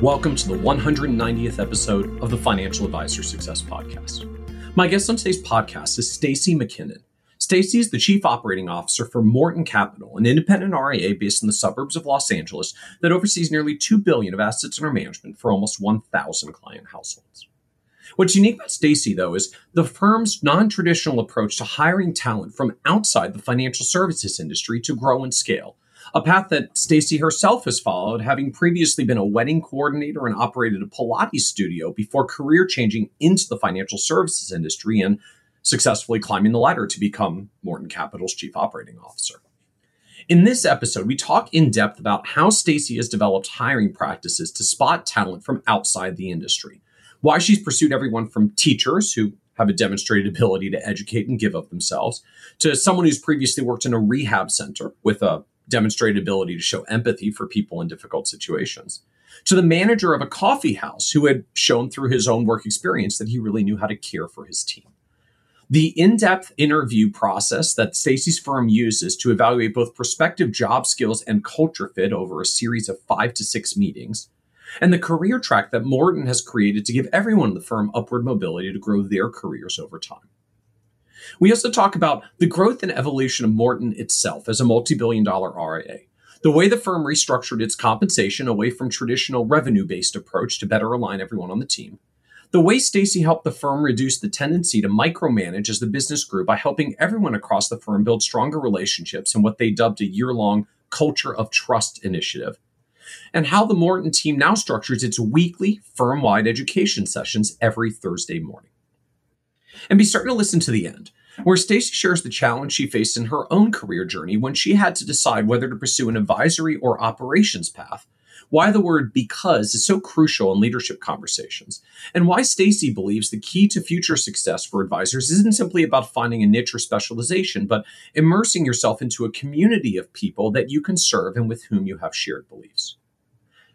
Welcome to the 190th episode of the Financial Advisor Success Podcast. My guest on today's podcast is Stacy McKinnon. Stacy is the Chief Operating Officer for Morton Capital, an independent RIA based in the suburbs of Los Angeles that oversees nearly 2 billion of assets under management for almost 1,000 client households. What's unique about Stacy, though, is the firm's non-traditional approach to hiring talent from outside the financial services industry to grow and scale a path that Stacy herself has followed, having previously been a wedding coordinator and operated a Pilates studio before career changing into the financial services industry and successfully climbing the ladder to become Morton Capital's chief operating officer. In this episode, we talk in depth about how Stacy has developed hiring practices to spot talent from outside the industry, why she's pursued everyone from teachers who have a demonstrated ability to educate and give of themselves, to someone who's previously worked in a rehab center with a demonstrated ability to show empathy for people in difficult situations, to the manager of a coffee house who had shown through his own work experience that he really knew how to care for his team. The in-depth interview process that Stacy's firm uses to evaluate both prospective job skills and culture fit over a series of 5 to 6 meetings, and the career track that Morton has created to give everyone in the firm upward mobility to grow their careers over time. We also talk about the growth and evolution of Morton itself as a multi billion dollar RIA, the way the firm restructured its compensation away from traditional revenue based approach to better align everyone on the team, the way Stacy helped the firm reduce the tendency to micromanage as the business grew by helping everyone across the firm build stronger relationships in what they dubbed a year long culture of trust initiative, and how the Morton team now structures its weekly firm wide education sessions every Thursday morning. And be certain to listen to the end where Stacy shares the challenge she faced in her own career journey when she had to decide whether to pursue an advisory or operations path. Why the word because is so crucial in leadership conversations, and why Stacy believes the key to future success for advisors isn't simply about finding a niche or specialization, but immersing yourself into a community of people that you can serve and with whom you have shared beliefs.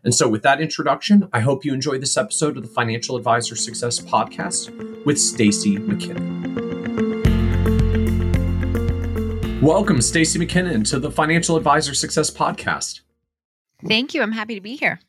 And so, with that introduction, I hope you enjoy this episode of the Financial Advisor Success Podcast with Stacy McKinnon. Welcome, Stacy McKinnon, to the Financial Advisor Success Podcast. Thank you. I'm happy to be here.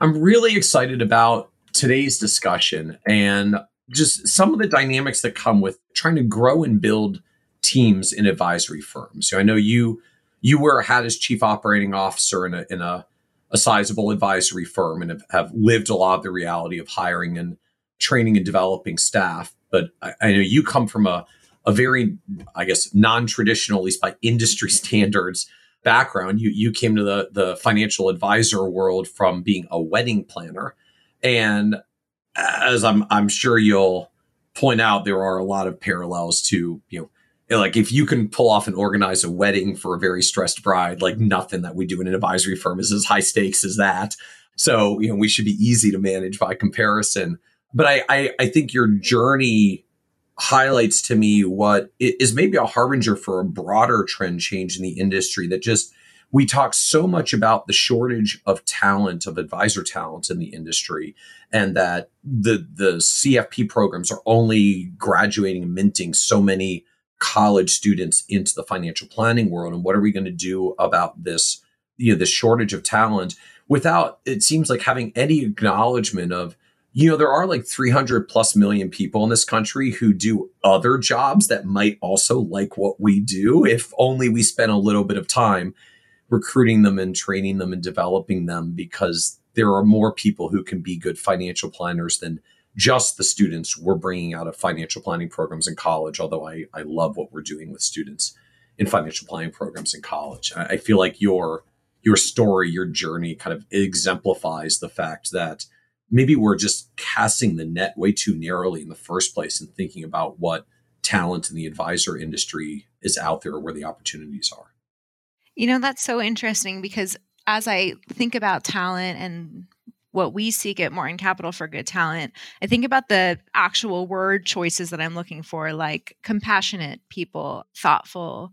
I'm really excited about today's discussion and just some of the dynamics that come with trying to grow and build teams in advisory firms. So I know you you wear a hat as chief operating officer in a in a, a sizable advisory firm and have, have lived a lot of the reality of hiring and training and developing staff. But I, I know you come from a a very, I guess, non-traditional, at least by industry standards, background. You you came to the the financial advisor world from being a wedding planner, and as I'm I'm sure you'll point out, there are a lot of parallels to you know like if you can pull off and organize a wedding for a very stressed bride, like nothing that we do in an advisory firm is as high stakes as that. So you know we should be easy to manage by comparison. But I I, I think your journey highlights to me what is maybe a harbinger for a broader trend change in the industry that just we talk so much about the shortage of talent of advisor talent in the industry and that the the CFP programs are only graduating and minting so many college students into the financial planning world. And what are we going to do about this you know the shortage of talent without it seems like having any acknowledgement of you know, there are like 300 plus million people in this country who do other jobs that might also like what we do if only we spent a little bit of time recruiting them and training them and developing them because there are more people who can be good financial planners than just the students we're bringing out of financial planning programs in college. Although I, I love what we're doing with students in financial planning programs in college. I, I feel like your your story, your journey kind of exemplifies the fact that maybe we're just casting the net way too narrowly in the first place and thinking about what talent in the advisor industry is out there or where the opportunities are. You know, that's so interesting because as I think about talent and what we seek at Morton Capital for good talent, I think about the actual word choices that I'm looking for, like compassionate people, thoughtful,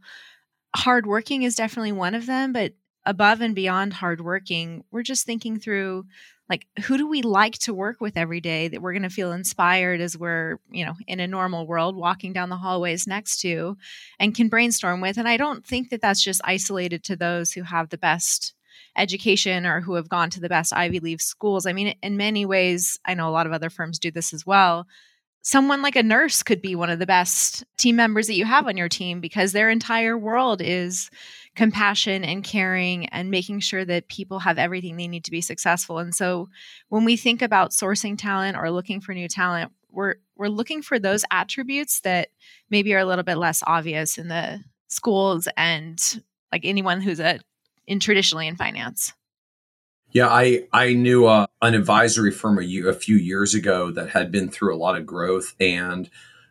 hardworking is definitely one of them, but above and beyond hardworking, we're just thinking through like who do we like to work with every day that we're going to feel inspired as we're you know in a normal world walking down the hallways next to and can brainstorm with? And i don't think that that's just isolated to those who have the best education or who have gone to the best ivy league schools. I mean in many ways i know a lot of other firms do this as well someone like a nurse could be one of the best team members that you have on your team because their entire world is compassion and caring and making sure that people have everything they need to be successful. And so when we think about sourcing talent or looking for new talent, we're we're looking for those attributes that maybe are a little bit less obvious in the schools and like anyone who's a in traditionally in finance. Yeah, I I knew uh, an advisory firm a, year, a few years ago that had been through a lot of growth and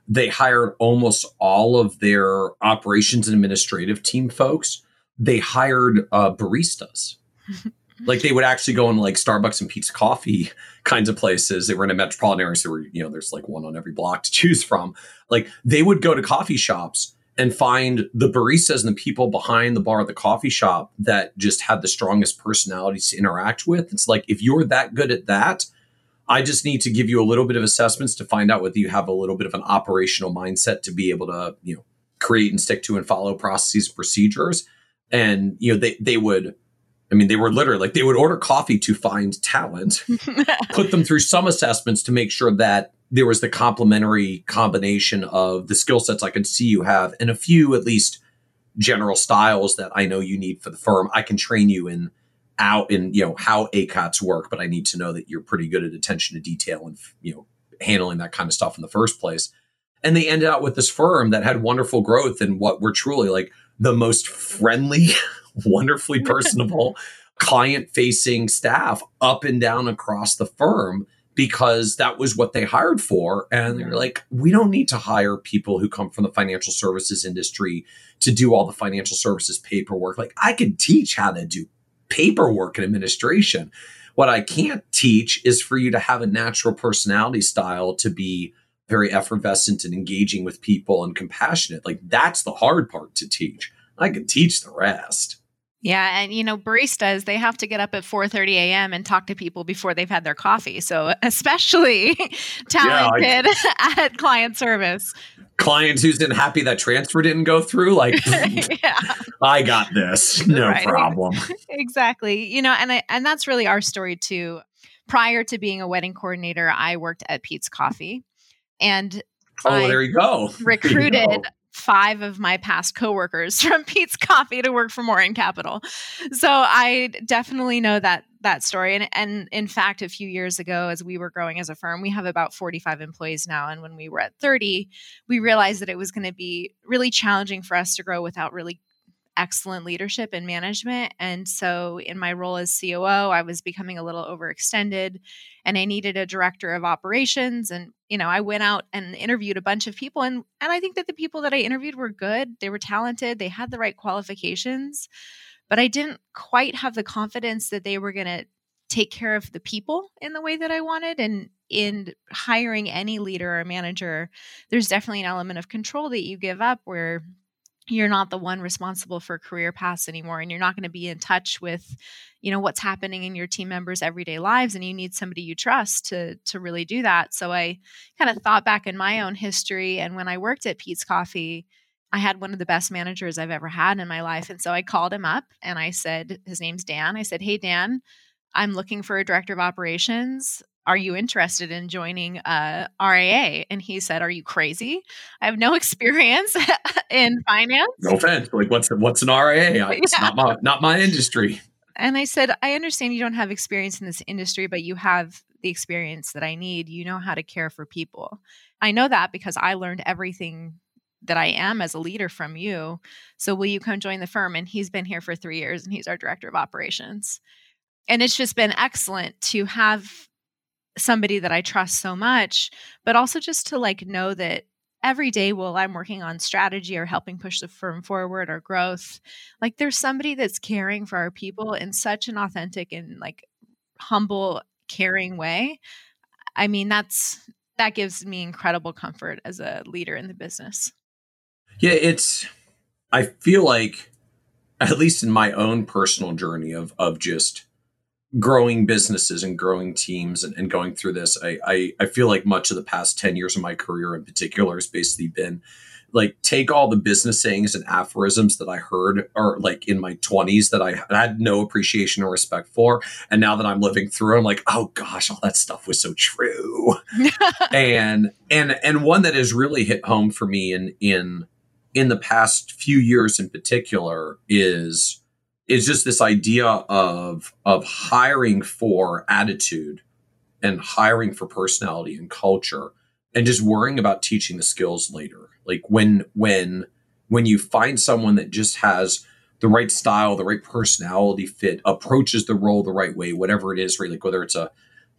they hired almost all of their operations and administrative team folks they hired uh, baristas. like they would actually go in like Starbucks and Peet's Coffee kinds of places. They were in a metropolitan area, so were, you know, there's like one on every block to choose from. Like they would go to coffee shops and find the baristas and the people behind the bar at the coffee shop that just had the strongest personalities to interact with. It's like if you're that good at that, I just need to give you a little bit of assessments to find out whether you have a little bit of an operational mindset to be able to, you know, create and stick to and follow processes and procedures and you know they they would I mean, they were literally like they would order coffee to find talent, put them through some assessments to make sure that there was the complementary combination of the skill sets I could see you have and a few at least general styles that I know you need for the firm. I can train you in out in you know how ACATs work, but I need to know that you're pretty good at attention to detail and you know handling that kind of stuff in the first place. And they ended out with this firm that had wonderful growth and what were truly like the most friendly, wonderfully personable, client facing staff up and down across the firm because that was what they hired for. And they're mm-hmm. like, we don't need to hire people who come from the financial services industry to do all the financial services paperwork. Like, I can teach how to do paperwork and administration. What I can't teach is for you to have a natural personality style to be very effervescent and engaging with people and compassionate. Like that's the hard part to teach. I can teach the rest. Yeah, and you know, baristas they have to get up at 4:30 a.m. and talk to people before they've had their coffee. So, especially talented yeah, I, at client service. Clients who's been happy that transfer didn't go through, like, yeah. I got this, no right. problem. exactly, you know, and I, and that's really our story too. Prior to being a wedding coordinator, I worked at Peet's Coffee, and oh, I there you go. Recruited you go. Five of my past coworkers from Peet's Coffee to work for Morton Capital. So I definitely know that that story. And and in fact, a few years ago, as we were growing as a firm, we have about 45 employees now. And when we were at 30, we realized that it was going to be really challenging for us to grow without really excellent leadership and management. And so, in my role as COO, I was becoming a little overextended and I needed a director of operations. And, you know, I went out and interviewed a bunch of people. And, and I think that the people that I interviewed were good, they were talented, they had the right qualifications. But I didn't quite have the confidence that they were going to take care of the people in the way that I wanted. And in hiring any leader or manager, there's definitely an element of control that you give up where you're not the one responsible for career paths anymore and you're not going to be in touch with you know what's happening in your team members everyday lives and you need somebody you trust to to really do that. So i kind of thought back in my own history and when i worked at peet's coffee i had one of the best managers i've ever had in my life and so i called him up and i said his name's dan i said hey dan i'm looking for a director of operations are you interested in joining uh, RIA? And he said, Are you crazy? I have no experience in finance. No offense. Like, what's what's an RAA? It's yeah. not my not my industry. And I said, I understand you don't have experience in this industry, but you have the experience that I need. You know how to care for people. I know that because I learned everything that I am as a leader from you. So will you come join the firm? And he's been here for three years and he's our director of operations. And it's just been excellent to have somebody that I trust so much, but also just to like know that every day while I'm working on strategy or helping push the firm forward or growth, like there's somebody that's caring for our people in such an authentic and like humble, caring way, I mean, that's that gives me incredible comfort as a leader in the business. Yeah, it's I feel like at least in my own personal journey of of just growing businesses and growing teams and, and going through this, I, I I feel like much of the past 10 years of my career in particular has basically been like take all the business sayings and aphorisms that I heard or like in my 20s that I had no appreciation or respect for. And now that I'm living through, I'm like, oh gosh, all that stuff was so true. and and and one that has really hit home for me in in in the past few years in particular is is just this idea of of hiring for attitude and hiring for personality and culture and just worrying about teaching the skills later like when when when you find someone that just has the right style, the right personality fit, approaches the role the right way, whatever it is, right? Like whether it's a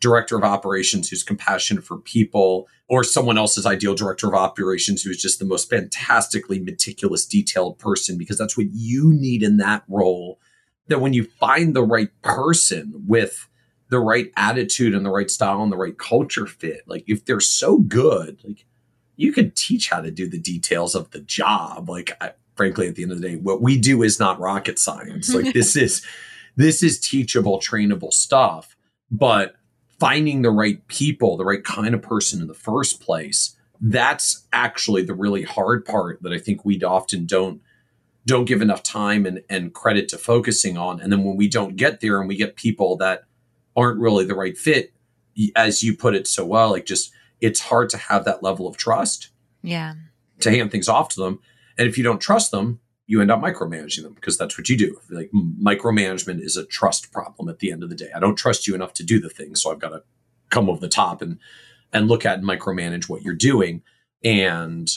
director of operations who's compassionate for people, or someone else's ideal director of operations who's just the most fantastically meticulous, detailed person, because that's what you need in that role. That when you find the right person with the right attitude and the right style and the right culture fit, like if they're so good, like you can teach how to do the details of the job. Like, I, frankly, at the end of the day, what we do is not rocket science. Like this is this is teachable, trainable stuff. But finding the right people, the right kind of person in the first place, that's actually the really hard part that I think we often don't don't give enough time and, and credit to focusing on. And then when we don't get there and we get people that aren't really the right fit, as you put it so well, like just it's hard to have that level of trust. Yeah. To hand things off to them. And if you don't trust them, you end up micromanaging them because that's what you do. Like micromanagement is a trust problem at the end of the day. I don't trust you enough to do the thing, so I've got to come over the top and and look at and micromanage what you're doing. And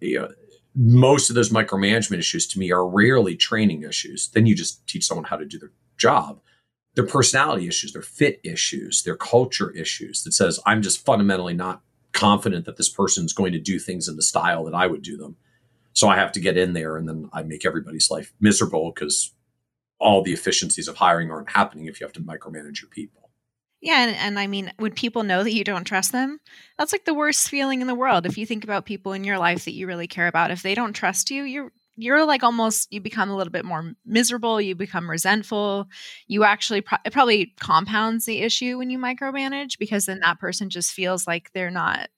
you know, most of those micromanagement issues to me are rarely training issues. Then you just teach someone how to do their job. Their personality issues, their fit issues, their culture issues that says, I'm just fundamentally not confident that this person's going to do things in the style that I would do them. So I have to get in there and then I make everybody's life miserable because all the efficiencies of hiring aren't happening if you have to micromanage your people. Yeah, and, and, I mean, when people know that you don't trust them, that's like the worst feeling in the world. If you think about people in your life that you really care about, if they don't trust you, you're you're like almost you become a little bit more miserable. You become resentful. You actually pro- it probably compounds the issue when you micromanage because then that person just feels like they're not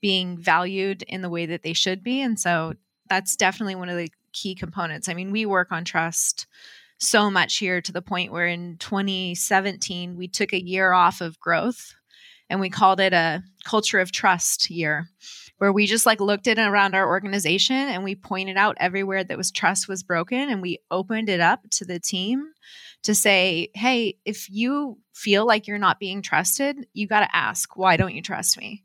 being valued in the way that they should be, and so that's definitely one of the key components. I mean, we work on trust so much here to the point where in 2017 we took a year off of growth and we called it a culture of trust year where we just like looked at around our organization and we pointed out everywhere that was trust was broken and we opened it up to the team to say hey if you feel like you're not being trusted you got to ask why don't you trust me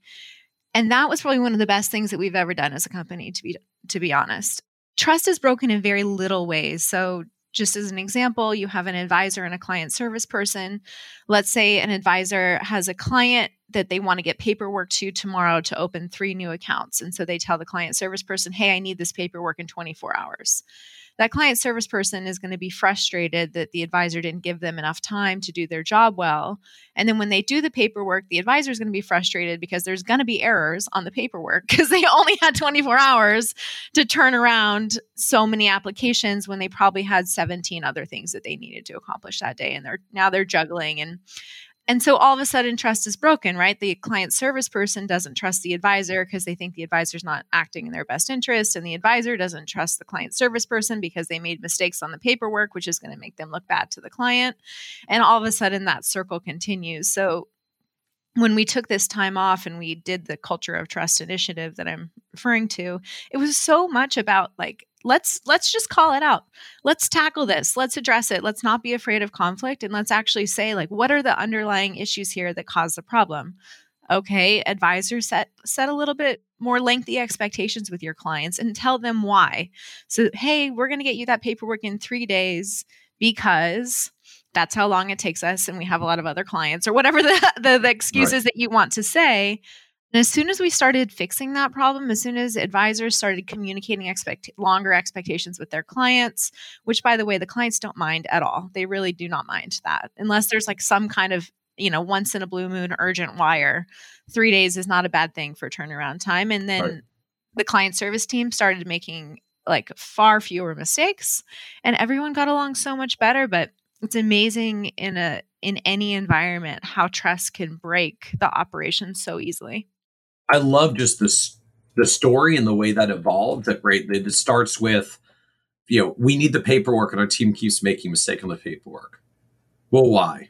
and that was probably one of the best things that we've ever done as a company to be to be honest trust is broken in very little ways so just as an example, you have an advisor and a client service person. Let's say an advisor has a client that they want to get paperwork to tomorrow to open three new accounts. And so they tell the client service person, hey, I need this paperwork in 24 hours that client service person is going to be frustrated that the advisor didn't give them enough time to do their job well. And then when they do the paperwork, the advisor is going to be frustrated because there's going to be errors on the paperwork because they only had 24 hours to turn around so many applications when they probably had 17 other things that they needed to accomplish that day and they're now they're juggling and and so all of a sudden, trust is broken, right? The client service person doesn't trust the advisor because they think the advisor's not acting in their best interest. And the advisor doesn't trust the client service person because they made mistakes on the paperwork, which is going to make them look bad to the client. And all of a sudden, that circle continues. So when we took this time off and we did the culture of trust initiative that I'm referring to, it was so much about like let's let's just call it out. Let's tackle this. Let's address it. Let's not be afraid of conflict and let's actually say like what are the underlying issues here that cause the problem? Okay advisors set set a little bit more lengthy expectations with your clients and tell them why. So hey we're going to get you that paperwork in 3 days because that's how long it takes us and we have a lot of other clients or whatever the, the, the excuses right. that you want to say and as soon as we started fixing that problem, as soon as advisors started communicating expect- longer expectations with their clients, which by the way, the clients don't mind at all. They really do not mind that unless there's like some kind of you know, once in a blue moon urgent wire. Three days is not a bad thing for turnaround time. And then right. the client service team started making like far fewer mistakes and everyone got along so much better. But it's amazing in a in any environment how trust can break the operation so easily. I love just this the story and the way that evolved. That right, it starts with you know we need the paperwork and our team keeps making mistake on the paperwork. Well, why?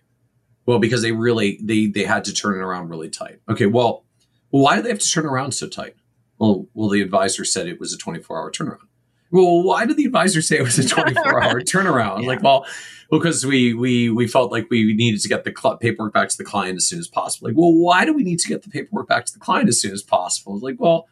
Well, because they really they they had to turn it around really tight. Okay, well, well, why do they have to turn around so tight? Well, well, the advisor said it was a 24 hour turnaround. Well, why did the advisor say it was a 24 hour turnaround? Yeah. Like, well, because we we we felt like we needed to get the cl- paperwork back to the client as soon as possible. Like, well, why do we need to get the paperwork back to the client as soon as possible? Like, well,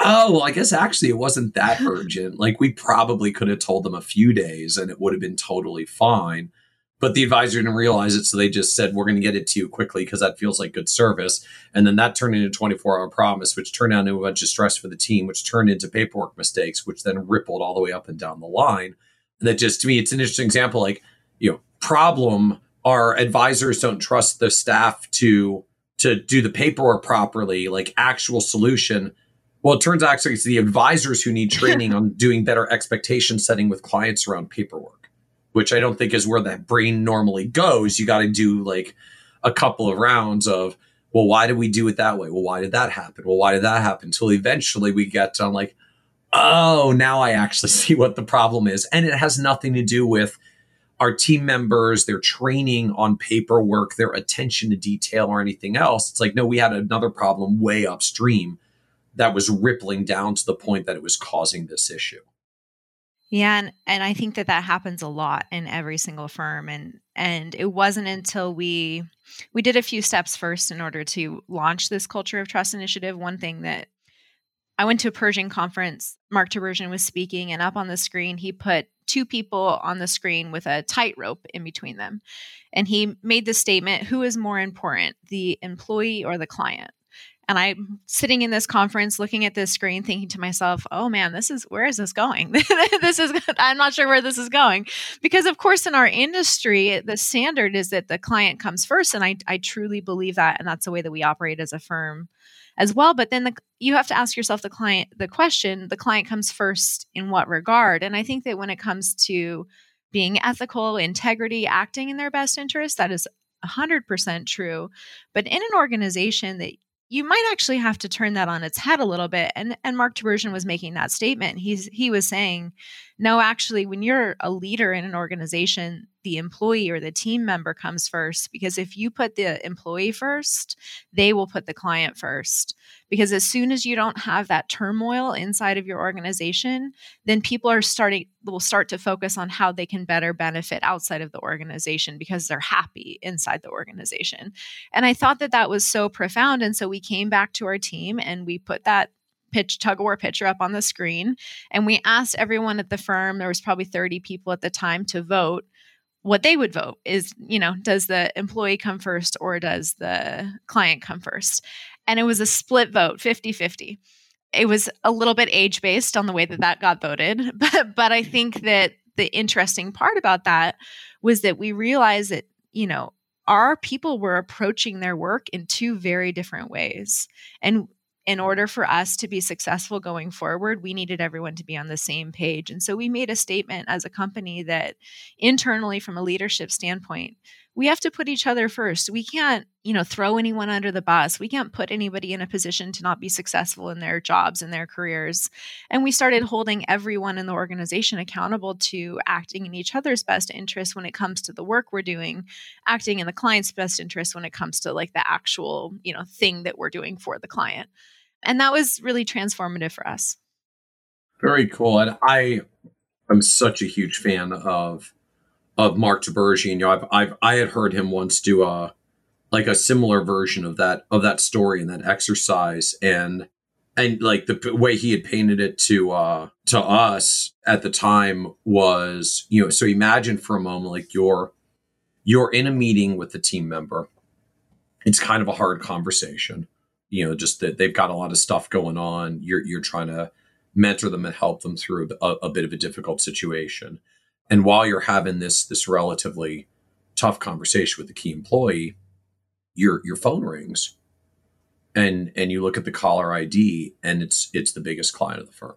oh, well, I guess actually it wasn't that urgent. Like, we probably could have told them a few days and it would have been totally fine. But the advisor didn't realize it, so they just said, "We're going to get it to you quickly because that feels like good service." And then that turned into a 24-hour promise, which turned out into a bunch of stress for the team, which turned into paperwork mistakes, which then rippled all the way up and down the line. And that just to me, it's an interesting example. Like, you know, problem our advisors don't trust the staff to to do the paperwork properly. Like actual solution. Well, it turns out actually it's the advisors who need training on doing better expectation setting with clients around paperwork which I don't think is where that brain normally goes. You got to do like a couple of rounds of, well, why did we do it that way? Well, why did that happen? Well, why did that happen? Until eventually we get to like, oh, now I actually see what the problem is. And it has nothing to do with our team members, their training on paperwork, their attention to detail, or anything else. It's like, no, we had another problem way upstream that was rippling down to the point that it was causing this issue. Yeah, and, and I think that that happens a lot in every single firm, and and it wasn't until we we did a few steps first in order to launch this culture of trust initiative. One thing that I went to a Pershing conference. Mark Tibergien was speaking, and up on the screen, he put two people on the screen with a tightrope in between them, and he made the statement: "Who is more important, the employee or the client?" And I'm sitting in this conference looking at this screen thinking to myself, "Oh man, this is where is this going? this is I'm not sure where this is going." Because of course in our industry, the standard is that the client comes first and I I truly believe that and that's the way that we operate as a firm as well, but then the, you have to ask yourself the client the question, the client comes first in what regard? And I think that when it comes to being ethical, integrity, acting in their best interest, that is 100% true. But in an organization that you might actually have to turn that on its head a little bit. And and Mark Tibergien was making that statement. He's he was saying, no, actually, when you're a leader in an organization, the employee or the team member comes first because if you put the employee first, they will put the client first. Because as soon as you don't have that turmoil inside of your organization, then people are starting will start to focus on how they can better benefit outside of the organization because they're happy inside the organization. And I thought that that was so profound and so we came back to our team and we put that pitch tug of war picture up on the screen and we asked everyone at the firm there was probably 30 people at the time to vote what they would vote is, you know, does the employee come first or does the client come first? And it was a split vote, 50 50. It was a little bit age based on the way that that got voted. But, but I think that the interesting part about that was that we realized that, you know, our people were approaching their work in two very different ways. And in order for us to be successful going forward, we needed everyone to be on the same page. And so we made a statement as a company that internally, from a leadership standpoint, we have to put each other first. We can't, you know, throw anyone under the bus. We can't put anybody in a position to not be successful in their jobs and their careers. And we started holding everyone in the organization accountable to acting in each other's best interest when it comes to the work we're doing, acting in the client's best interest when it comes to like the actual, you know, thing that we're doing for the client. And that was really transformative for us. Very cool. And I am such a huge fan of of Mark Tibergien. You know, I've, I've I had heard him once do a like a similar version of that of that story and that exercise, and and like the way he had painted it to uh to us at the time was you know so imagine for a moment like you're you're in a meeting with a team member it's kind of a hard conversation you know just that they've got a lot of stuff going on you're you're trying to mentor them and help them through a, a bit of a difficult situation and while you're having this this relatively tough conversation with the key employee, your your phone rings and and you look at the caller ID and it's it's the biggest client of the firm.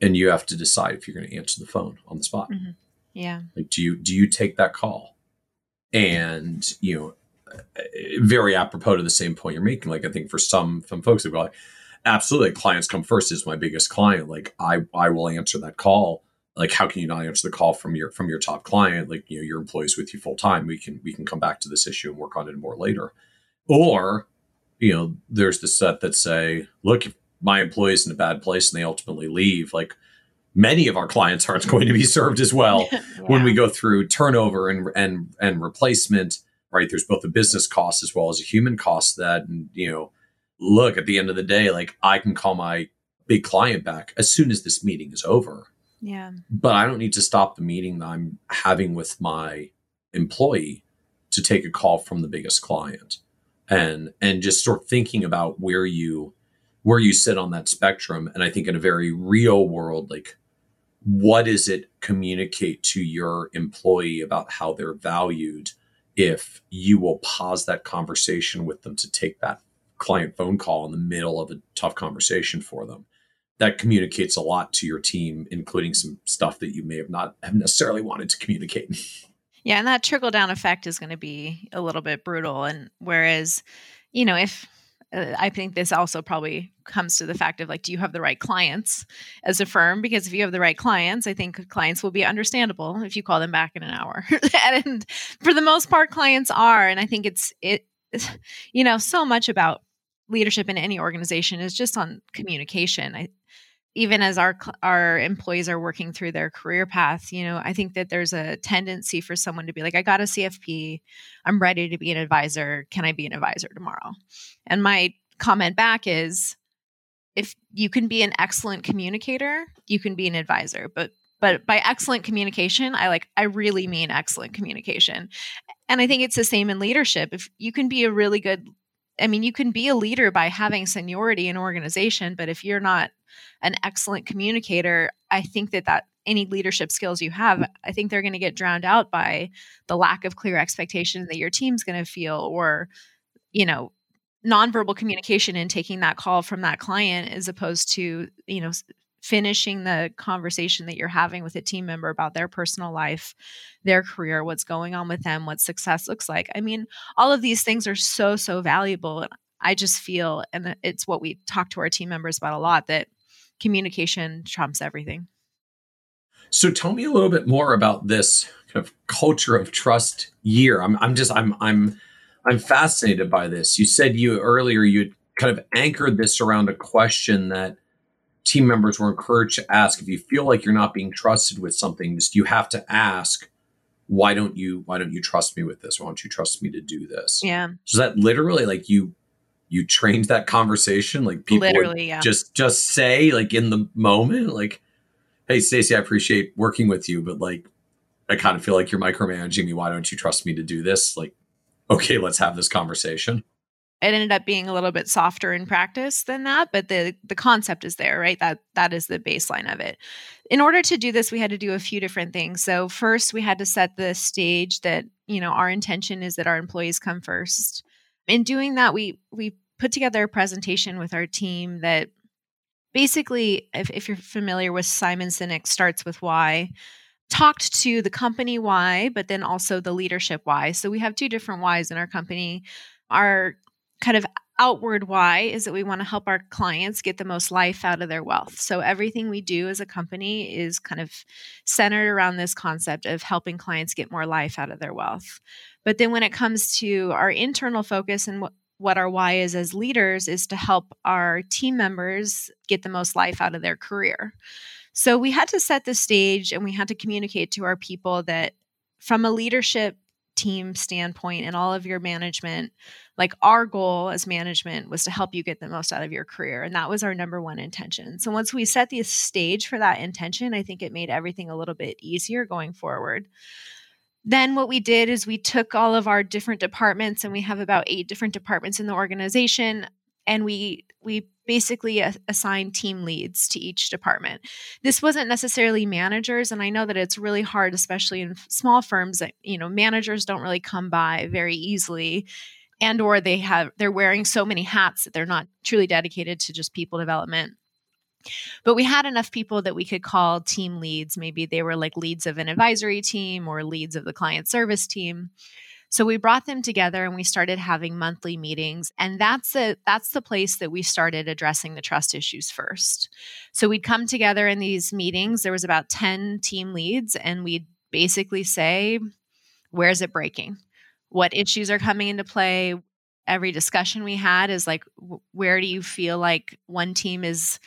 And you have to decide if you're going to answer the phone on the spot. Mm-hmm. Yeah. Like do you do you take that call? And you know very apropos to the same point you're making. Like I think for some some folks they go like, absolutely, clients come first is my biggest client. Like I I will answer that call. Like how can you not answer the call from your from your top client? Like you know your employees with you full time. We can we can come back to this issue and work on it more later. Or you know there's the set that say, look, if my employee's in a bad place and they ultimately leave, like many of our clients aren't going to be served as well yeah. when we go through turnover and and and replacement right? There's both a business cost as well as a human cost that, and, you know, look, at the end of the day, like I can call my big client back as soon as this meeting is over. Yeah. But I don't need to stop the meeting that I'm having with my employee to take a call from the biggest client. And and just start thinking about where you where you sit on that spectrum. And I think in a very real world, like what does it communicate to your employee about how they're valued if you will pause that conversation with them to take that client phone call in the middle of a tough conversation for them. That communicates a lot to your team including some stuff that you may have not have necessarily wanted to communicate. Yeah and that trickle down effect is going to be a little bit brutal and whereas you know if Uh, I think this also probably comes to the fact of like, do you have the right clients as a firm? Because if you have the right clients, I think clients will be understandable if you call them back in an hour. and for the most part, clients are. And I think it's, it, you know, so much about leadership in any organization is just on communication. I, even as our our employees are working through their career path you know i think that there's a tendency for someone to be like i got a cfp i'm ready to be an advisor. Can i be an advisor tomorrow? And my comment back is if you can be an excellent communicator you can be an advisor. But but by excellent communication i like i really mean excellent communication. And i think it's the same in leadership. If you can be a really good I mean, you can be a leader by having seniority in organization, but if you're not an excellent communicator, I think that that any leadership skills you have, I think they're going to get drowned out by the lack of clear expectation that your team's going to feel or, you know, nonverbal communication and taking that call from that client as opposed to, you know, finishing the conversation that you're having with a team member about their personal life, their career, what's going on with them, what success looks like. I mean, all of these things are so, so valuable. I just feel, and uh, it's what we talk to our team members about a lot, that communication trumps everything. So tell me a little bit more about this kind of culture of trust year. I'm, I'm just, I'm, I'm, I'm fascinated by this. You said you earlier you kind of anchored this around a question that team members were encouraged to ask if you feel like you're not being trusted with something just you have to ask why don't you why don't you trust me with this why don't you trust me to do this yeah so that literally like you you trained that conversation like people literally yeah. just just say like in the moment like hey stacy i appreciate working with you but like i kind of feel like you're micromanaging me. Why don't you trust me to do this? Like okay let's have this conversation. It ended up being a little bit softer in practice than that but the the concept is there right? That that is the baseline of it. In order to do this we had to do a few different things. So first we had to set the stage that you know our intention is that our employees come first in doing that we we put together a presentation with our team that basically if, if you're familiar with simon sinek starts with why talked to the company why but then also the leadership why so we have two different whys in our company our kind of outward why is that we want to help our clients get the most life out of their wealth. So everything we do as a company is kind of centered around this concept of helping clients get more life out of their wealth. But then when it comes to our internal focus and what what our why is as leaders is to help our team members get the most life out of their career. So we had to set the stage and we had to communicate to our people that from a leadership team standpoint and all of your management, like our goal as management was to help you get the most out of your career. And that was our number one intention. So once we set the stage for that intention, I think it made everything a little bit easier going forward. Then what we did is we took all of our different departments and we have about eight different departments in the organization and we we basically assign team leads to each department. This wasn't necessarily managers and I know that it's really hard especially in small firms that you know managers don't really come by very easily and or they have they're wearing so many hats that they're not truly dedicated to just people development but we had enough people that we could call team leads maybe they were like leads of an advisory team or leads of the client service team so we brought them together and we started having monthly meetings and that's the that's the place that we started addressing the trust issues first. So we'd come together in these meetings there was about 10 team leads and we'd basically say where's it breaking? What issues are coming into play? Every discussion we had is like where do you feel like one team is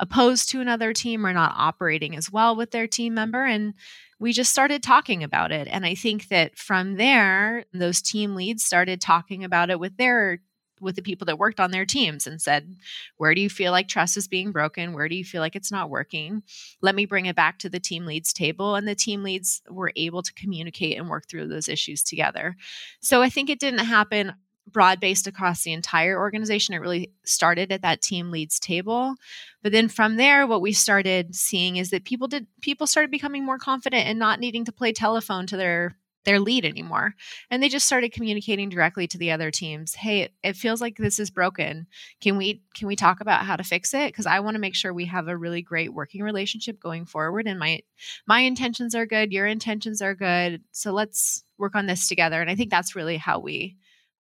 opposed to another team or not operating as well with their team member and we just started talking about it. And I think that from there, those team leads started talking about it with their with the people that worked on their teams and said, Where do you feel like trust is being broken? Where do you feel like it's not working? Let me bring it back to the team leads table. And the team leads were able to communicate and work through those issues together. So I think it didn't happen broad based across the entire organization. It really started at that team leads table. But then from there, what we started seeing is that people did people started becoming more confident and not needing to play telephone to their their lead anymore. And they just started communicating directly to the other teams. Hey, it feels like this is broken. Can we can we talk about how to fix it? Because I want to make sure we have a really great working relationship going forward. And my my intentions are good, your intentions are good. So let's work on this together. And I think that's really how we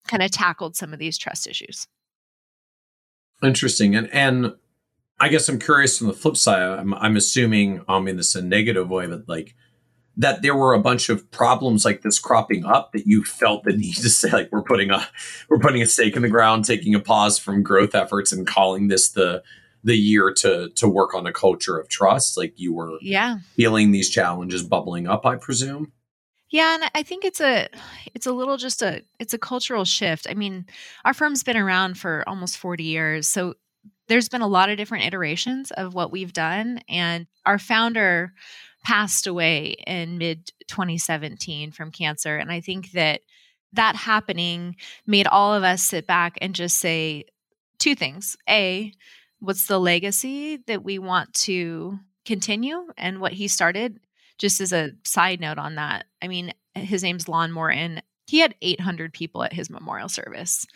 kind of tackled some of these trust issues. Interesting. And and I guess I'm curious from the flip side. I'm, I'm assuming um in this a negative way, but like that there were a bunch of problems like this cropping up that you felt the need to say like we're putting a we're putting a stake in the ground, taking a pause from growth efforts and calling this the the year to to work on a culture of trust. Like you were yeah feeling these challenges bubbling up, I presume. Yeah, and I think it's a it's a little just a it's a cultural shift. I mean, our firm's been around for almost 40 years. So there's been a lot of different iterations of what we've done and our founder passed away in mid 2017 from cancer and I think that that happening made all of us sit back and just say two things. A, what's the legacy that we want to continue and what he started just as a side note on that, I mean, his name's Lon Morton. He had 800 people at his memorial service.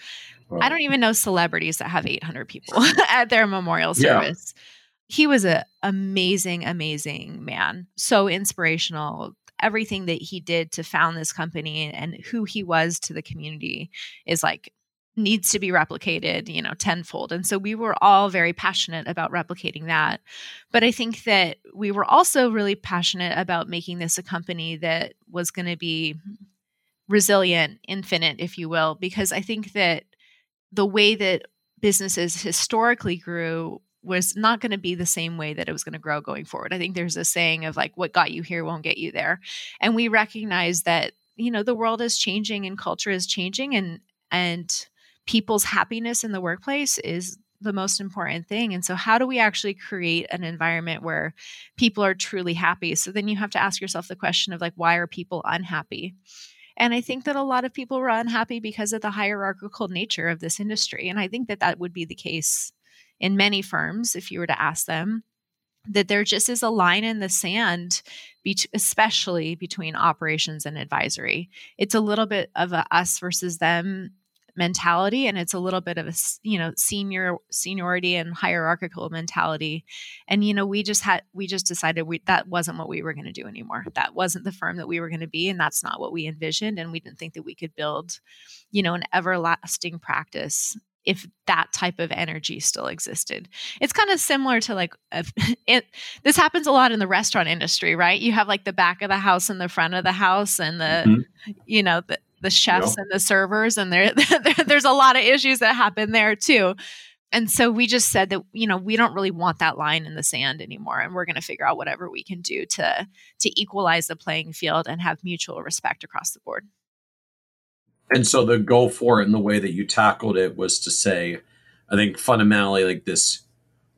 Wow. I don't even know celebrities that have 800 people at their memorial service. Yeah. He was an amazing, amazing man. So inspirational. Everything that he did to found this company and who he was to the community is like needs to be replicated, you know, tenfold. And so we were all very passionate about replicating that. But I think that we were also really passionate about making this a company that was going to be resilient, infinite, if you will, because I think that the way that businesses historically grew was not going to be the same way that it was going to grow going forward. I think there's a saying of like, what got you here won't get you there. And we recognize that, you know, the world is changing and culture is changing and, and, people's happiness in the workplace is the most important thing. And so, how do we actually create an environment where people are truly happy? So, then you have to ask yourself the question of, like, why are people unhappy? And I think that a lot of people were unhappy because of the hierarchical nature of this industry. And I think that that would be the case in many firms if you were to ask them that there just is a line in the sand, especially between operations and advisory. It's a little bit of a us versus them mentality and it's a little bit of a you know senior seniority and hierarchical mentality and you know we just had we just decided we that wasn't what we were going to do anymore that wasn't the firm that we were going to be and that's not what we envisioned and we didn't think that we could build you know an everlasting practice if that type of energy still existed. It's kind of similar to like a, it this happens a lot in the restaurant industry, right? You have like the back of the house and the front of the house and the mm-hmm. you know the the chefs and the servers and there, there's a lot of issues that happen there too. And so we just said that you know we don't really want that line in the sand anymore and we're going to figure out whatever we can do to to equalize the playing field and have mutual respect across the board. And so the go for it and the way that you tackled it was to say i think fundamentally like this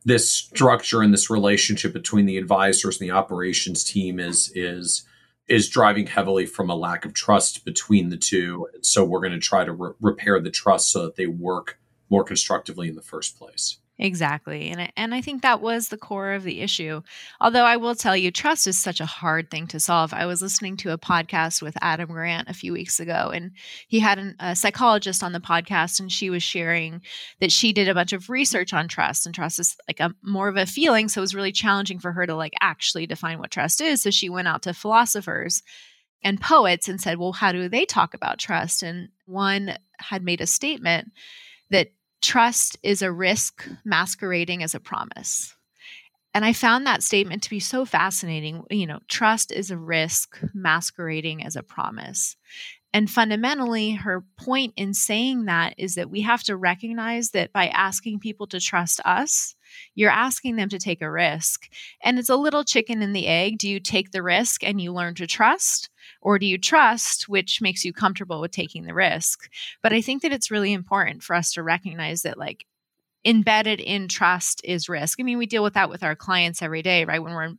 this structure and this relationship between the advisors and the operations team is is is driving heavily from a lack of trust between the two. And so we're going to try to re- repair the trust so that they work more constructively in the first place. Exactly. And I, and I think that was the core of the issue. Although I will tell you trust is such a hard thing to solve. I was listening to a podcast with Adam Grant a few weeks ago and he had an, a psychologist on the podcast and she was sharing that she did a bunch of research on trust and trust is like a more of a feeling so it was really challenging for her to like actually define what trust is. So she went out to philosophers and poets and said, "Well, how do they talk about trust?" And one had made a statement that trust is a risk masquerading as a promise. And I found that statement to be so fascinating. You know, trust is a risk masquerading as a promise. And fundamentally, her point in saying that is that we have to recognize that by asking people to trust us, you're asking them to take a risk. And it's a little chicken and the egg. Do you take the risk and you learn to trust? Or do you trust, which makes you comfortable with taking the risk? But I think that it's really important for us to recognize that, like, embedded in trust is risk. I mean, we deal with that with our clients every day, right? When we're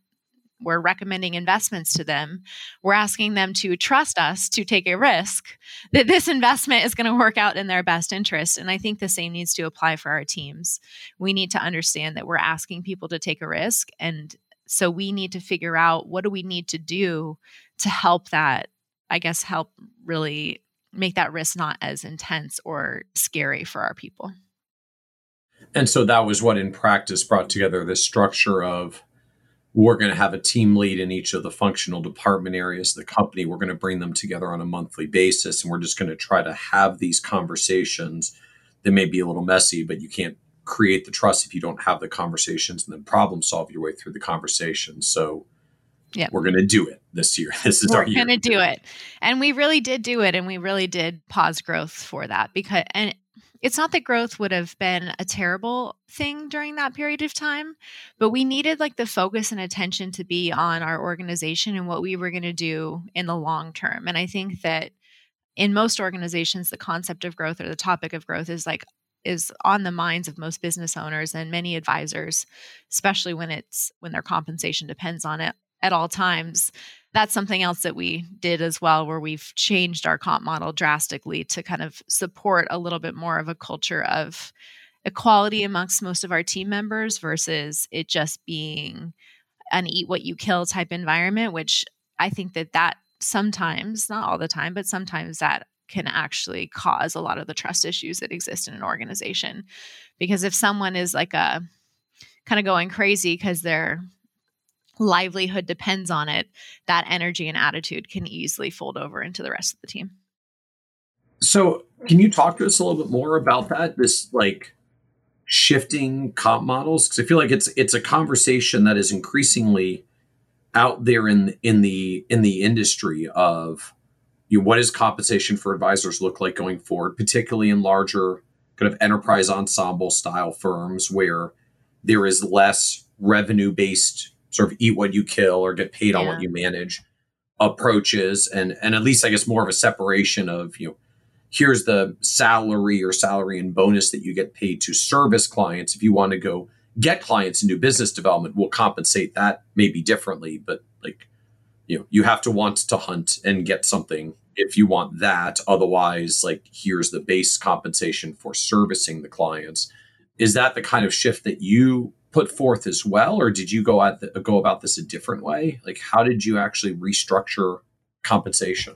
we're recommending investments to them. We're asking them to trust us to take a risk that this investment is going to work out in their best interest. And I think the same needs to apply for our teams. We need to understand that we're asking people to take a risk. And so we need to figure out what do we need to do to help that, I guess, help really make that risk not as intense or scary for our people. And so that was what in practice brought together this structure of we're going to have a team lead in each of the functional department areas of the company. We're going to bring them together on a monthly basis and we're just going to try to have these conversations that may be a little messy, but you can't create the trust if you don't have the conversations and then problem solve your way through the conversations. So yeah, we're going to do it this year. This is we're our year. We're going to do it. And we really did do it. And we really did pause growth for that because, and it's not that growth would have been a terrible thing during that period of time, but we needed like the focus and attention to be on our organization and what we were going to do in the long term. And I think that in most organizations, the concept of growth or the topic of growth is like is on the minds of most business owners and many advisors, especially when it's when their compensation depends on it at all times that's something else that we did as well, where we've changed our comp model drastically to kind of support a little bit more of a culture of equality amongst most of our team members versus it just being an eat what you kill type environment, which I think that that sometimes, not all the time, but sometimes that can actually cause a lot of the trust issues that exist in an organization. Because if someone is like uh, a kind of going crazy because they're livelihood depends on it, that energy and attitude can easily fold over into the rest of the team. So, can you talk to us a little bit more about that? This like shifting comp models because I feel like it's it's a conversation that is increasingly out there in in the in the industry of you know, what does compensation for advisors look like going forward, particularly in larger kind of enterprise ensemble style firms where there is less revenue based sort of eat what you kill or get paid yeah. on what you manage approaches and and at least I guess more of a separation of you know here's the salary or salary and bonus that you get paid to service clients. If you want to go get clients and do business development we'll compensate that maybe differently but like you know you have to want to hunt and get something if you want that. Otherwise like here's the base compensation for servicing the clients. Is that the kind of shift that you put forth as well, or did you go at the, go about this a different way? Like, how did you actually restructure compensation?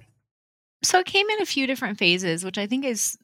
So it came in a few different phases, which I think is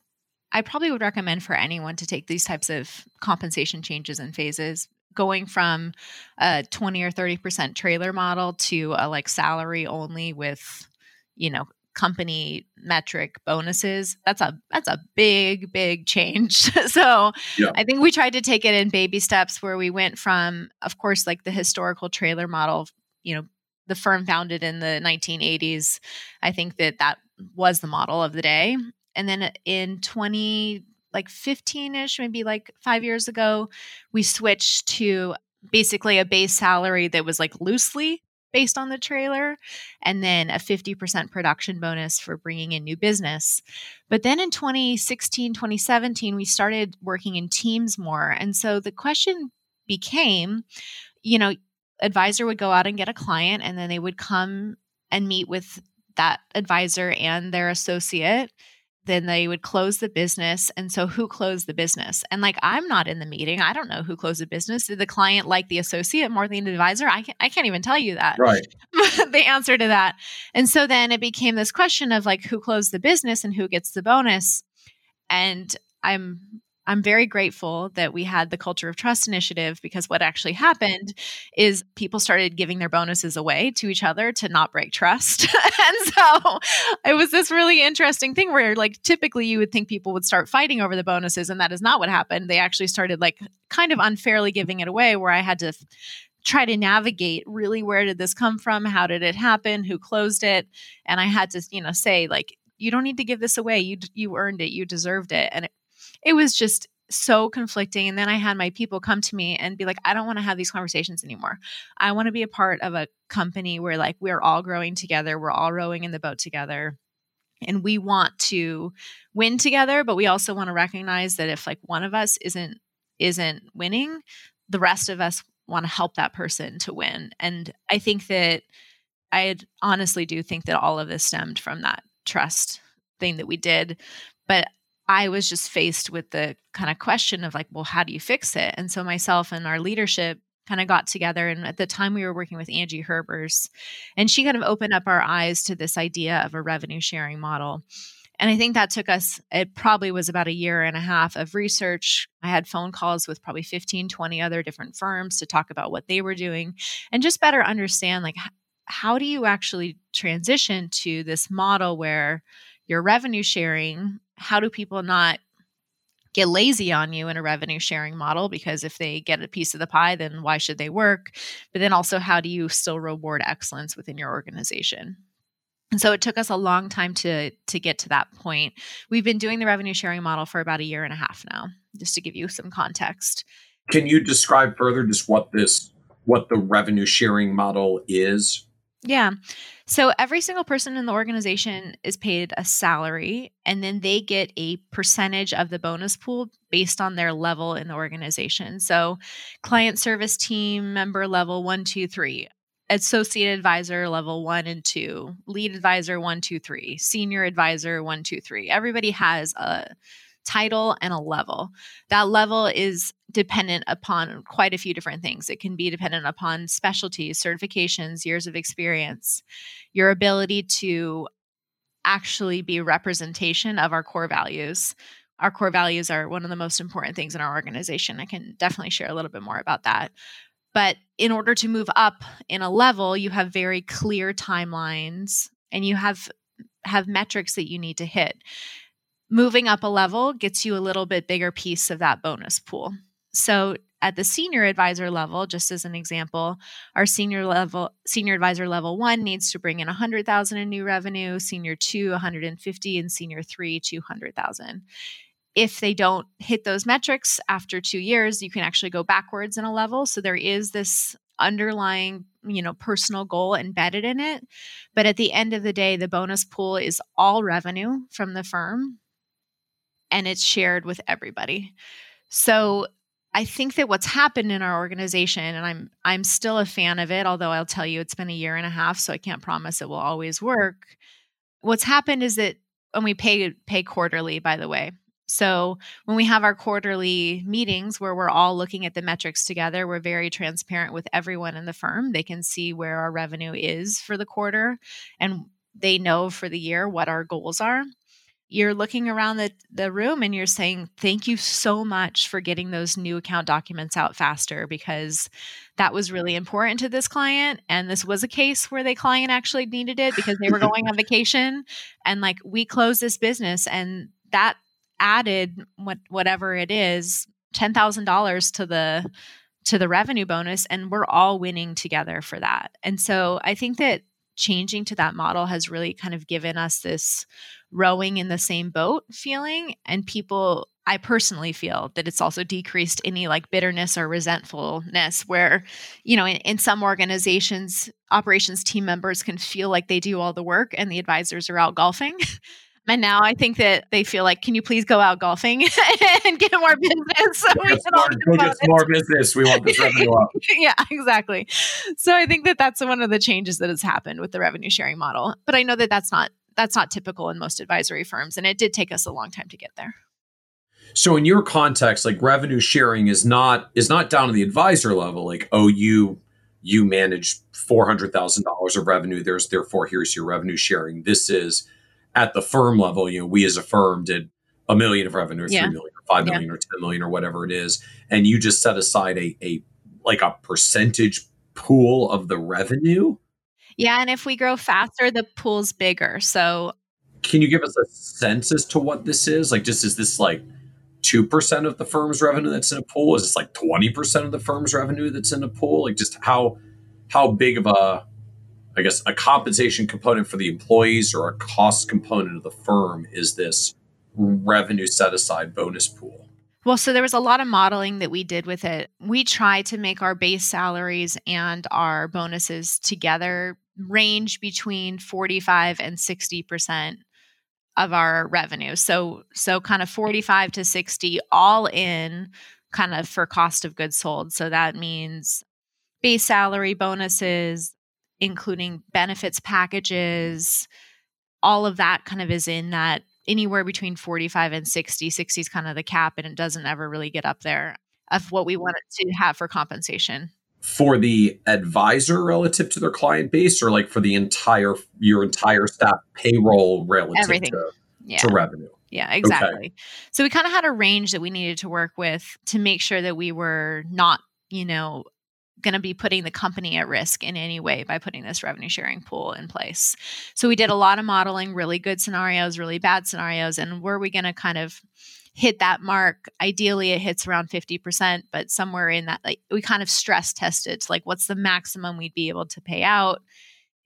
I probably would recommend for anyone to take these types of compensation changes in phases. Going from a 20 or 30% trailer model to a like salary only with, you know, company metric bonuses that's a that's a big big change so yeah. i think we tried to take it in baby steps where we went from of course like the historical trailer model you know the firm founded in the 1980s i think that that was the model of the day and then in 20 like 15ish maybe like 5 years ago we switched to basically a base salary that was like loosely based on the trailer, and then a 50% production bonus for bringing in new business. But then in 2016, 2017, we started working in teams more. And so the question became, you know, advisor would go out and get a client, and then they would come and meet with that advisor and their associate then they would close the business. And so, who closed the business? And like, I'm not in the meeting. I don't know who closed the business. Did the client like the associate more than the advisor? I can't, I can't even tell you that. Right. the answer to that. And so then it became this question of like, who closed the business and who gets the bonus? And I'm I'm very grateful that we had the Culture of Trust initiative because what actually happened is people started giving their bonuses away to each other to not break trust. and so it was this really interesting thing where, like, typically you would think people would start fighting over the bonuses, and that is not what happened. They actually started, like, kind of unfairly giving it away, where I had to try to navigate really where did this come from how did it happen who closed it and i had to you know say like you don't need to give this away you you earned it you deserved it and it, it was just so conflicting. And then I had my people come to me and be like, I don't want to have these conversations anymore. I want to be a part of a company where like we're all growing together, we're all rowing in the boat together. And we want to win together, but we also want to recognize that if like one of us isn't isn't winning, the rest of us want to help that person to win. And I think that I honestly do think that all of this stemmed from that trust thing that we did. But I was just faced with the kind of question of like, well, how do you fix it? And so myself and our leadership kind of got together. And at the time, we were working with Angie Herbers, and she kind of opened up our eyes to this idea of a revenue sharing model. And I think that took us, it probably was about a year and a half of research. I had phone calls with probably 15, 20 other different firms to talk about what they were doing and just better understand like, how do you actually transition to this model where you're revenue sharing how do people not get lazy on you in a revenue sharing model? Because if they get a piece of the pie then why should they work? But then also how do you still reward excellence within your organization? And so it took us a long time to to get to that point. We've been doing the revenue sharing model for about a year and a half now just to give you some context. Can you describe further just what this what the revenue sharing model is yeah. So every single person in the organization is paid a salary, and then they get a percentage of the bonus pool based on their level in the organization. So, client service team member level one, two, three, associate advisor level one and two, lead advisor one, two, three, senior advisor one, two, three. Everybody has a title and a level. That level is dependent upon quite a few different things. It can be dependent upon specialties, certifications, years of experience, your ability to actually be representation of our core values. Our core values are one of the most important things in our organization. I can definitely share a little bit more about that. But in order to move up in a level, you have very clear timelines and you have have metrics that you need to hit moving up a level gets you a little bit bigger piece of that bonus pool. So at the senior advisor level, just as an example, our senior level senior advisor level 1 needs to bring in 100,000 in new revenue, senior 2 150 and senior 3 200,000. If they don't hit those metrics after 2 years, you can actually go backwards in a level, so there is this underlying you know personal goal embedded in it but at the end of the day the bonus pool is all revenue from the firm and it's shared with everybody. So I think that what's happened in our organization, and I'm I'm still a fan of it, although I'll tell you it's been a year and a half, so I can't promise it will always work. What's happened is that when we pay pay quarterly, by the way. So when we have our quarterly meetings where we're all looking at the metrics together, we're very transparent with everyone in the firm. They can see where our revenue is for the quarter and they know for the year what our goals are you're looking around the, the room and you're saying, Thank you so much for getting those new account documents out faster because that was really important to this client. And this was a case where the client actually needed it because they were going on vacation. And like we closed this business and that added what whatever it is, ten thousand dollars to the to the revenue bonus and we're all winning together for that. And so I think that changing to that model has really kind of given us this rowing in the same boat feeling. And people, I personally feel that it's also decreased any like bitterness or resentfulness where, you know, in, in some organizations, operations team members can feel like they do all the work and the advisors are out golfing. And now I think that they feel like, can you please go out golfing and get more business? So we get, get more business. We want this revenue up. yeah, exactly. So I think that that's one of the changes that has happened with the revenue sharing model. But I know that that's not that's not typical in most advisory firms and it did take us a long time to get there so in your context like revenue sharing is not is not down to the advisor level like oh you you manage $400,000 of revenue there's therefore here's your revenue sharing this is at the firm level you know we as a firm did a million of revenue or yeah. 3 million or 5 million yeah. or 10 million or whatever it is and you just set aside a a like a percentage pool of the revenue yeah, and if we grow faster, the pool's bigger. So can you give us a sense as to what this is? Like just is this like 2% of the firm's revenue that's in a pool? Is this like 20% of the firm's revenue that's in a pool? Like just how how big of a I guess a compensation component for the employees or a cost component of the firm is this revenue set aside bonus pool? Well, so there was a lot of modeling that we did with it. We tried to make our base salaries and our bonuses together range between 45 and 60% of our revenue. So so kind of 45 to 60 all in kind of for cost of goods sold. So that means base salary bonuses including benefits packages all of that kind of is in that anywhere between 45 and 60 60 is kind of the cap and it doesn't ever really get up there of what we mm. want it to have for compensation for the advisor relative to their client base or like for the entire your entire staff payroll relative Everything. To, yeah. to revenue yeah exactly okay. so we kind of had a range that we needed to work with to make sure that we were not you know going to be putting the company at risk in any way by putting this revenue sharing pool in place so we did a lot of modeling really good scenarios really bad scenarios and were we going to kind of hit that mark. Ideally, it hits around 50%, but somewhere in that, like we kind of stress tested like what's the maximum we'd be able to pay out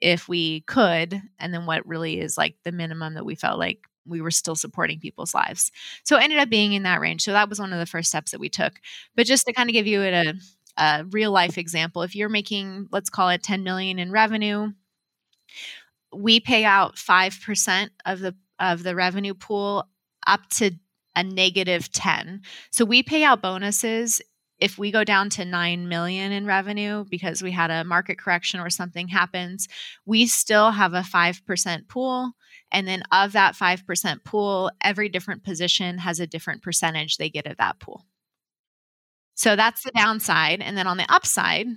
if we could, and then what really is like the minimum that we felt like we were still supporting people's lives. So it ended up being in that range. So that was one of the first steps that we took. But just to kind of give you a, a real life example, if you're making, let's call it 10 million in revenue, we pay out 5% of the of the revenue pool up to a negative 10. So we pay out bonuses if we go down to 9 million in revenue because we had a market correction or something happens, we still have a 5% pool. And then of that 5% pool, every different position has a different percentage they get of that pool. So that's the downside. And then on the upside,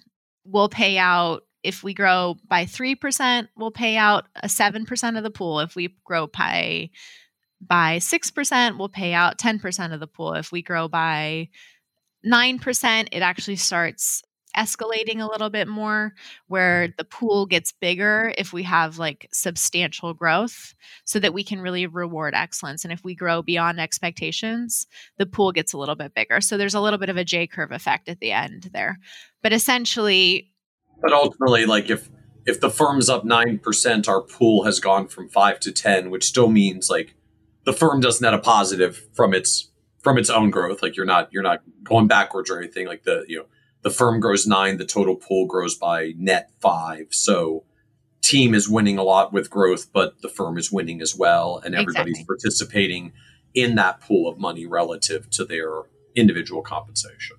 we'll pay out if we grow by 3%, we'll pay out a 7% of the pool. If we grow by by 6%, we'll pay out 10% of the pool. If we grow by 9%, it actually starts escalating a little bit more where mm-hmm. the pool gets bigger if we have like substantial growth so that we can really reward excellence and if we grow beyond expectations the pool gets a little bit bigger so there's a little bit of a j curve effect at the end there but essentially but ultimately like if if the firm's up 9% our pool has gone from 5 to 10 which still means like the firm does net a positive from its from its own growth. Like you're not you're not going backwards or anything. Like the you know the firm grows nine, the total pool grows by net five. So team is winning a lot with growth, but the firm is winning as well, and everybody's exactly. participating in that pool of money relative to their individual compensation,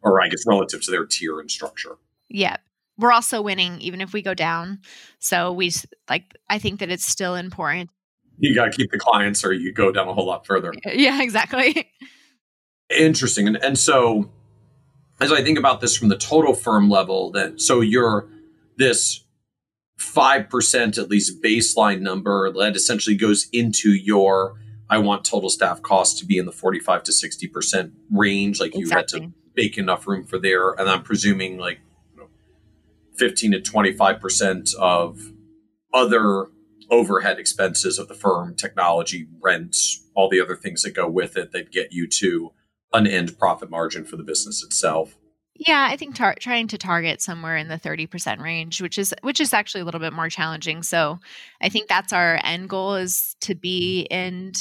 or I guess relative to their tier and structure. Yeah. We're also winning even if we go down. So we like I think that it's still important you got to keep the clients or you go down a whole lot further. Yeah, exactly. Interesting. And, and so as I think about this from the total firm level, that so you're this 5% at least baseline number that essentially goes into your I want total staff costs to be in the 45 to 60% range. Like you exactly. had to bake enough room for there. And I'm presuming like you know, 15 to 25% of other overhead expenses of the firm, technology, rent, all the other things that go with it that get you to an end profit margin for the business itself. Yeah, I think tar- trying to target somewhere in the 30% range, which is which is actually a little bit more challenging. So, I think that's our end goal is to be in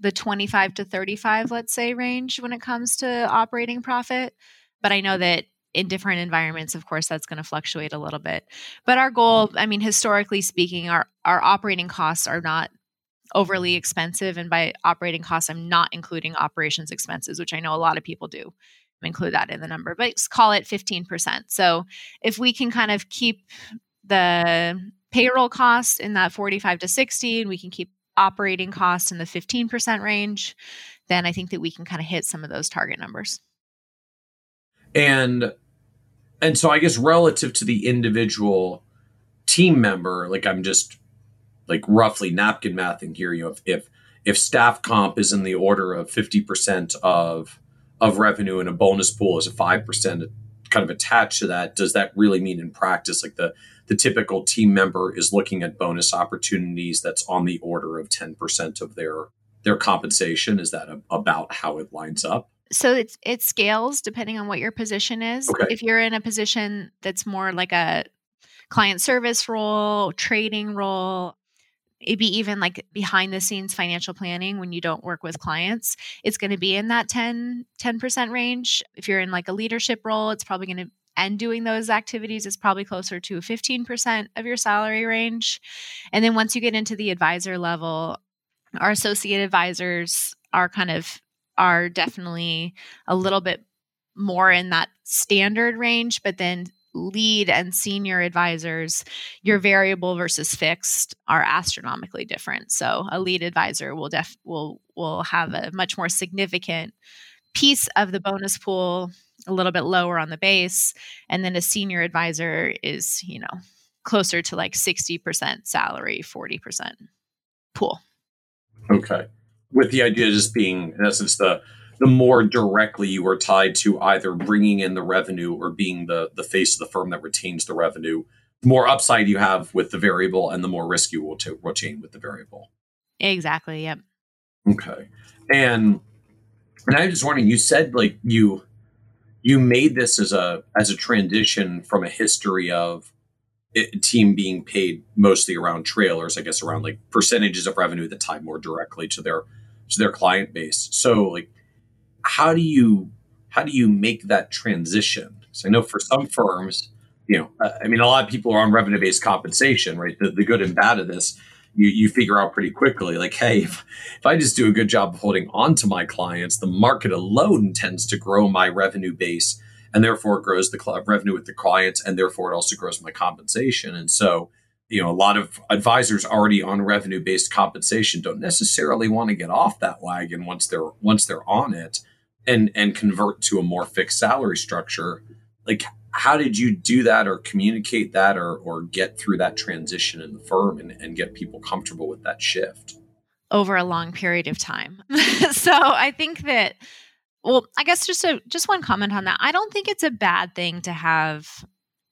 the 25 to 35 let's say range when it comes to operating profit. But I know that in different environments of course that's going to fluctuate a little bit but our goal i mean historically speaking our our operating costs are not overly expensive and by operating costs i'm not including operations expenses which i know a lot of people do include that in the number but call it 15% so if we can kind of keep the payroll costs in that 45 to 60 and we can keep operating costs in the 15% range, then I think that we can kind of hit some of those target numbers. And and so I guess relative to the individual team member, like I'm just like roughly napkin mathing here, you know, if if, if staff comp is in the order of 50% of of revenue and a bonus pool is a 5% kind of attached to that, does that really mean in practice like the the typical team member is looking at bonus opportunities that's on the order of 10% of their their compensation? Is that a, about how it lines up? So it's it scales depending on what your position is. Okay. if you're in a position that's more like a client service role trading role maybe even like behind the scenes financial planning when you don't work with clients it's going to be in that 10 10% range. If you're in like a leadership role it's probably going to and doing those activities is probably closer to 15% of your salary range. And then once you get into the advisor level our associate advisors are kind of are definitely a little bit more in that standard range but then lead and senior advisors, your variable versus fixed are astronomically different. So a lead advisor will def will will have a much more significant piece of the bonus pool a little bit lower on the base and then a senior advisor is, you know, closer to like 60% salary, 40% pool. Okay. With the idea just being in essence the the more directly you are tied to either bringing in the revenue or being the the face of the firm that retains the revenue, the more upside you have with the variable, and the more risk you will to retain with the variable. Exactly. Yep. Okay. And and I'm just wondering, you said like you you made this as a as a transition from a history of a team being paid mostly around trailers, I guess around like percentages of revenue that tie more directly to their to their client base. So like how do you how do you make that transition? So I know for some firms, you know, uh, I mean, a lot of people are on revenue based compensation, right? The, the good and bad of this, you, you figure out pretty quickly. Like, hey, if, if I just do a good job of holding on to my clients, the market alone tends to grow my revenue base, and therefore grows the cl- revenue with the clients, and therefore it also grows my compensation. And so, you know, a lot of advisors already on revenue based compensation don't necessarily want to get off that wagon once they're once they're on it and and convert to a more fixed salary structure like how did you do that or communicate that or or get through that transition in the firm and, and get people comfortable with that shift? Over a long period of time. So i think that well i guess just a just one comment on that. I don't think it's a bad thing to have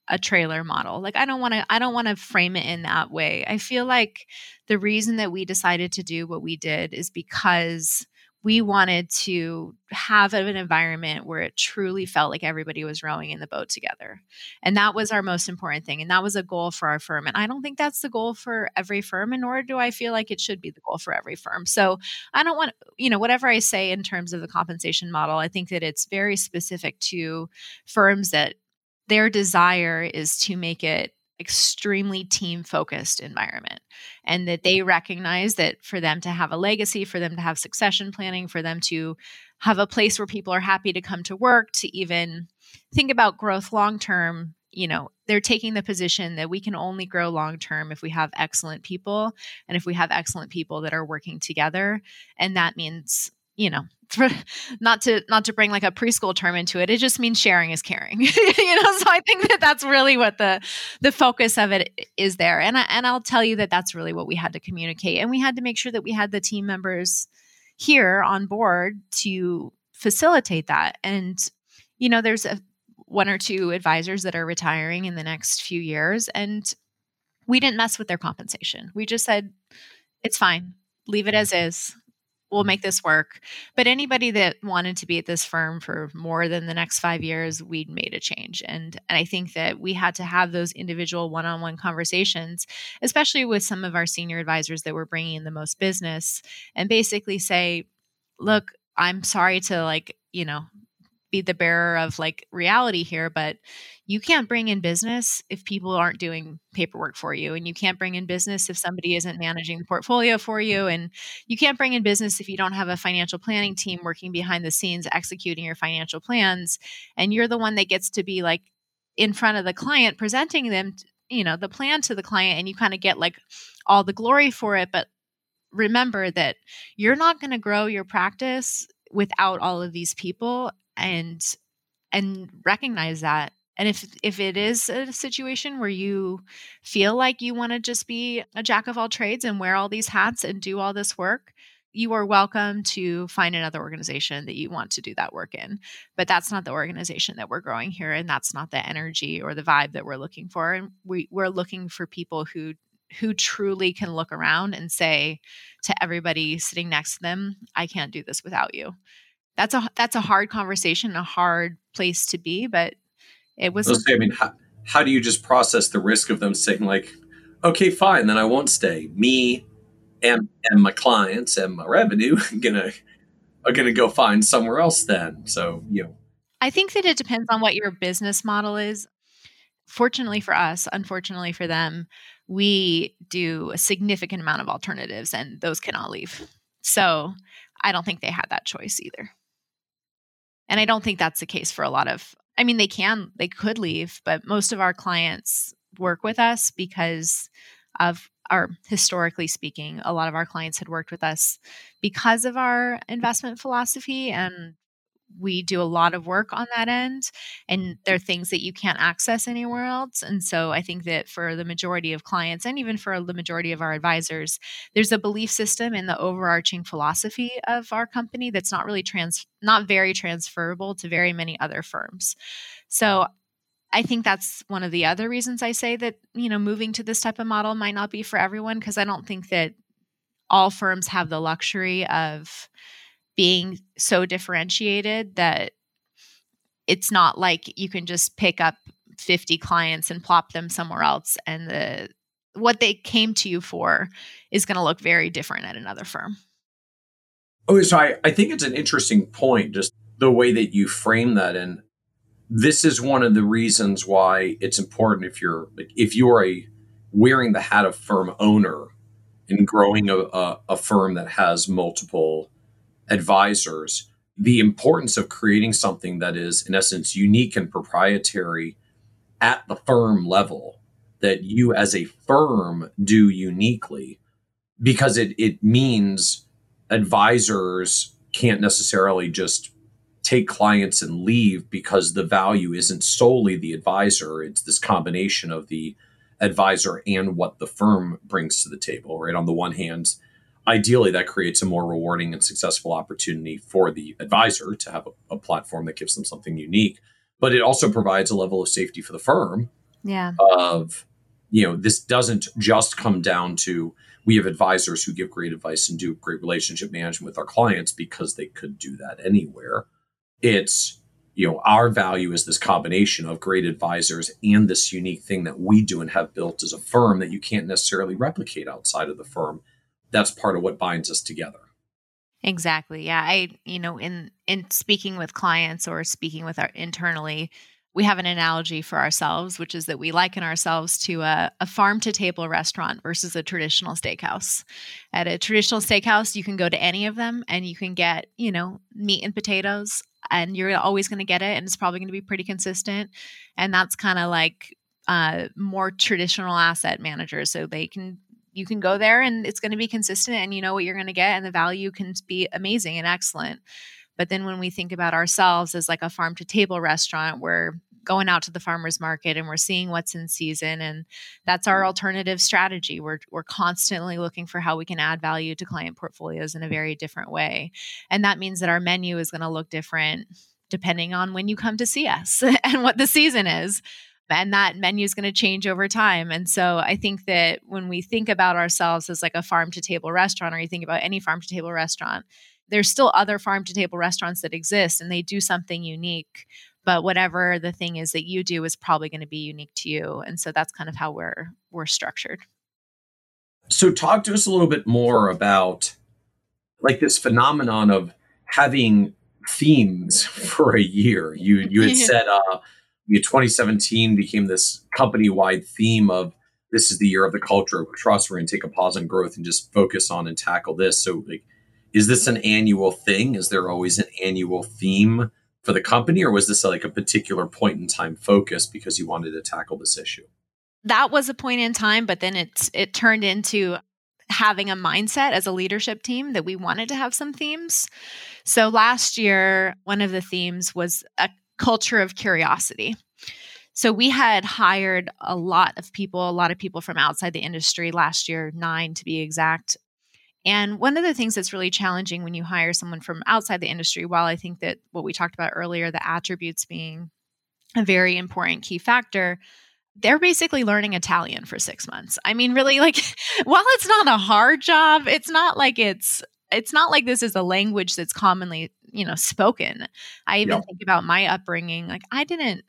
a trailer model. Like i don't want to i don't want to frame it in that way. I feel like the reason that we decided to do what we did is because we wanted to have an environment where it truly felt like everybody was rowing in the boat together. And that was our most important thing. And that was a goal for our firm. And I don't think that's the goal for every firm, and nor do I feel like it should be the goal for every firm. So I don't want, you know, whatever I say in terms of the compensation model, I think that it's very specific to firms that their desire is to make it extremely team focused environment and that they recognize that for them to have a legacy for them to have succession planning for them to have a place where people are happy to come to work to even think about growth long term you know they're taking the position that we can only grow long term if we have excellent people and if we have excellent people that are working together and that means you know not to not to bring like a preschool term into it it just means sharing is caring you know so i think that that's really what the the focus of it is there. And I, and i'll tell you that that's really what we had to communicate. And we had to make sure that we had the team members here on board to facilitate that. And you know there's a one or two advisors that are retiring in the next few years and we didn't mess with their compensation. We just said it's fine. Leave it as is we'll make this work. But anybody that wanted to be at this firm for more than the next five years, we'd made a change. And, and I think that we had to have those individual one on one conversations, especially with some of our senior advisors that were bringing in the most business, and basically say, look, I'm sorry to like, you know, be the bearer of like reality here, but you can't bring in business if people aren't doing paperwork for you. And you can't bring in business if somebody isn't managing the portfolio for you. And you can't bring in business if you don't have a financial planning team working behind the scenes executing your financial plans. And you're the one that gets to be like in front of the client presenting them you know the plan to the client and you kind of get like all the glory for it but remember that you're not going to grow your practice without all of these people and and recognize that and if if it is a situation where you feel like you want to just be a jack of all trades and wear all these hats and do all this work you are welcome to find another organization that you want to do that work in. But that's not the organization that we're growing here. And that's not the energy or the vibe that we're looking for. And we, we're looking for people who who truly can look around and say to everybody sitting next to them, I can't do this without you. That's a that's a hard conversation, a hard place to be, but it was say, I mean, how, how do you just process the risk of them saying like, okay, fine, then I won't stay. Me and and my clients and my revenue gonna are gonna go find somewhere else then. So you know, I think that it depends on what your business model is. Fortunately for us, unfortunately for them, we do a significant amount of alternatives, and those cannot leave. So I don't think they had that choice either. And I don't think that's the case for a lot of I mean they can they could leave, but most of our clients work with us because of our historically speaking, a lot of our clients had worked with us because of our investment philosophy and we do a lot of work on that end and there are mm-hmm. things that you can't access anywhere else and so i think that for the majority of clients and even for the majority of our advisors there's a belief system in the overarching philosophy of our company that's not really trans not very transferable to very many other firms. So I think that's one of the other reasons I say that, you know, moving to this type of model might not be for everyone because I don't think that all firms have the luxury of being so differentiated that it's not like you can just pick up 50 clients and plop them somewhere else and the what they came to you for is going to look very different at another firm. Oh, so I, I think it's an interesting point, just the way that you frame that. And this is one of the reasons why it's important if you're if you're a wearing the hat of firm owner and growing a, a, a firm that has multiple advisors the importance of creating something that is in essence unique and proprietary at the firm level that you as a firm do uniquely because it it means advisors can't necessarily just take clients and leave because the value isn't solely the advisor. It's this combination of the advisor and what the firm brings to the table, right? On the one hand, ideally that creates a more rewarding and successful opportunity for the advisor to have a, a platform that gives them something unique. But it also provides a level of safety for the firm. Yeah. Of, you know, this doesn't just come down to we have advisors who give great advice and do great relationship management with our clients because they could do that anywhere it's you know our value is this combination of great advisors and this unique thing that we do and have built as a firm that you can't necessarily replicate outside of the firm that's part of what binds us together exactly yeah i you know in in speaking with clients or speaking with our internally we have an analogy for ourselves, which is that we liken ourselves to a, a farm to table restaurant versus a traditional steakhouse. At a traditional steakhouse, you can go to any of them and you can get, you know, meat and potatoes, and you're always going to get it, and it's probably going to be pretty consistent. And that's kind of like uh, more traditional asset managers. So they can you can go there and it's going to be consistent and you know what you're going to get and the value can be amazing and excellent but then when we think about ourselves as like a farm to table restaurant, we're going out to the farmers market and we're seeing what's in season and that's our mm-hmm. alternative strategy. We're we're constantly looking for how we can add value to client portfolios in a very different way. And that means that our menu is going to look different depending on when you come to see us and what the season is and that menu is going to change over time. And so I think that when we think about ourselves as like a farm to table restaurant, or you think about any farm to table restaurant, there's still other farm to table restaurants that exist and they do something unique but whatever the thing is that you do is probably going to be unique to you. And so that's kind of how we're we're structured. So talk to us a little bit more about like this phenomenon of having themes for a year. You you had said uh you 2017 became this company wide theme of this is the year of the culture of trust we're going to take a pause on growth and just focus on and tackle this so like is this an annual thing? Is there always an annual theme for the company, or was this like a particular point in time focus because you wanted to tackle this issue? that was a point in time, but then it's it turned into having a mindset as a leadership team that we wanted to have some themes. So last year, one of the themes was a culture of curiosity. So we had hired a lot of people, a lot of people from outside the industry last year, nine to be exact. And one of the things that's really challenging when you hire someone from outside the industry, while I think that what we talked about earlier, the attributes being a very important key factor, they're basically learning Italian for six months. I mean, really, like, while it's not a hard job, it's not like it's it's not like this is a language that's commonly you know spoken. I even think about my upbringing like i didn't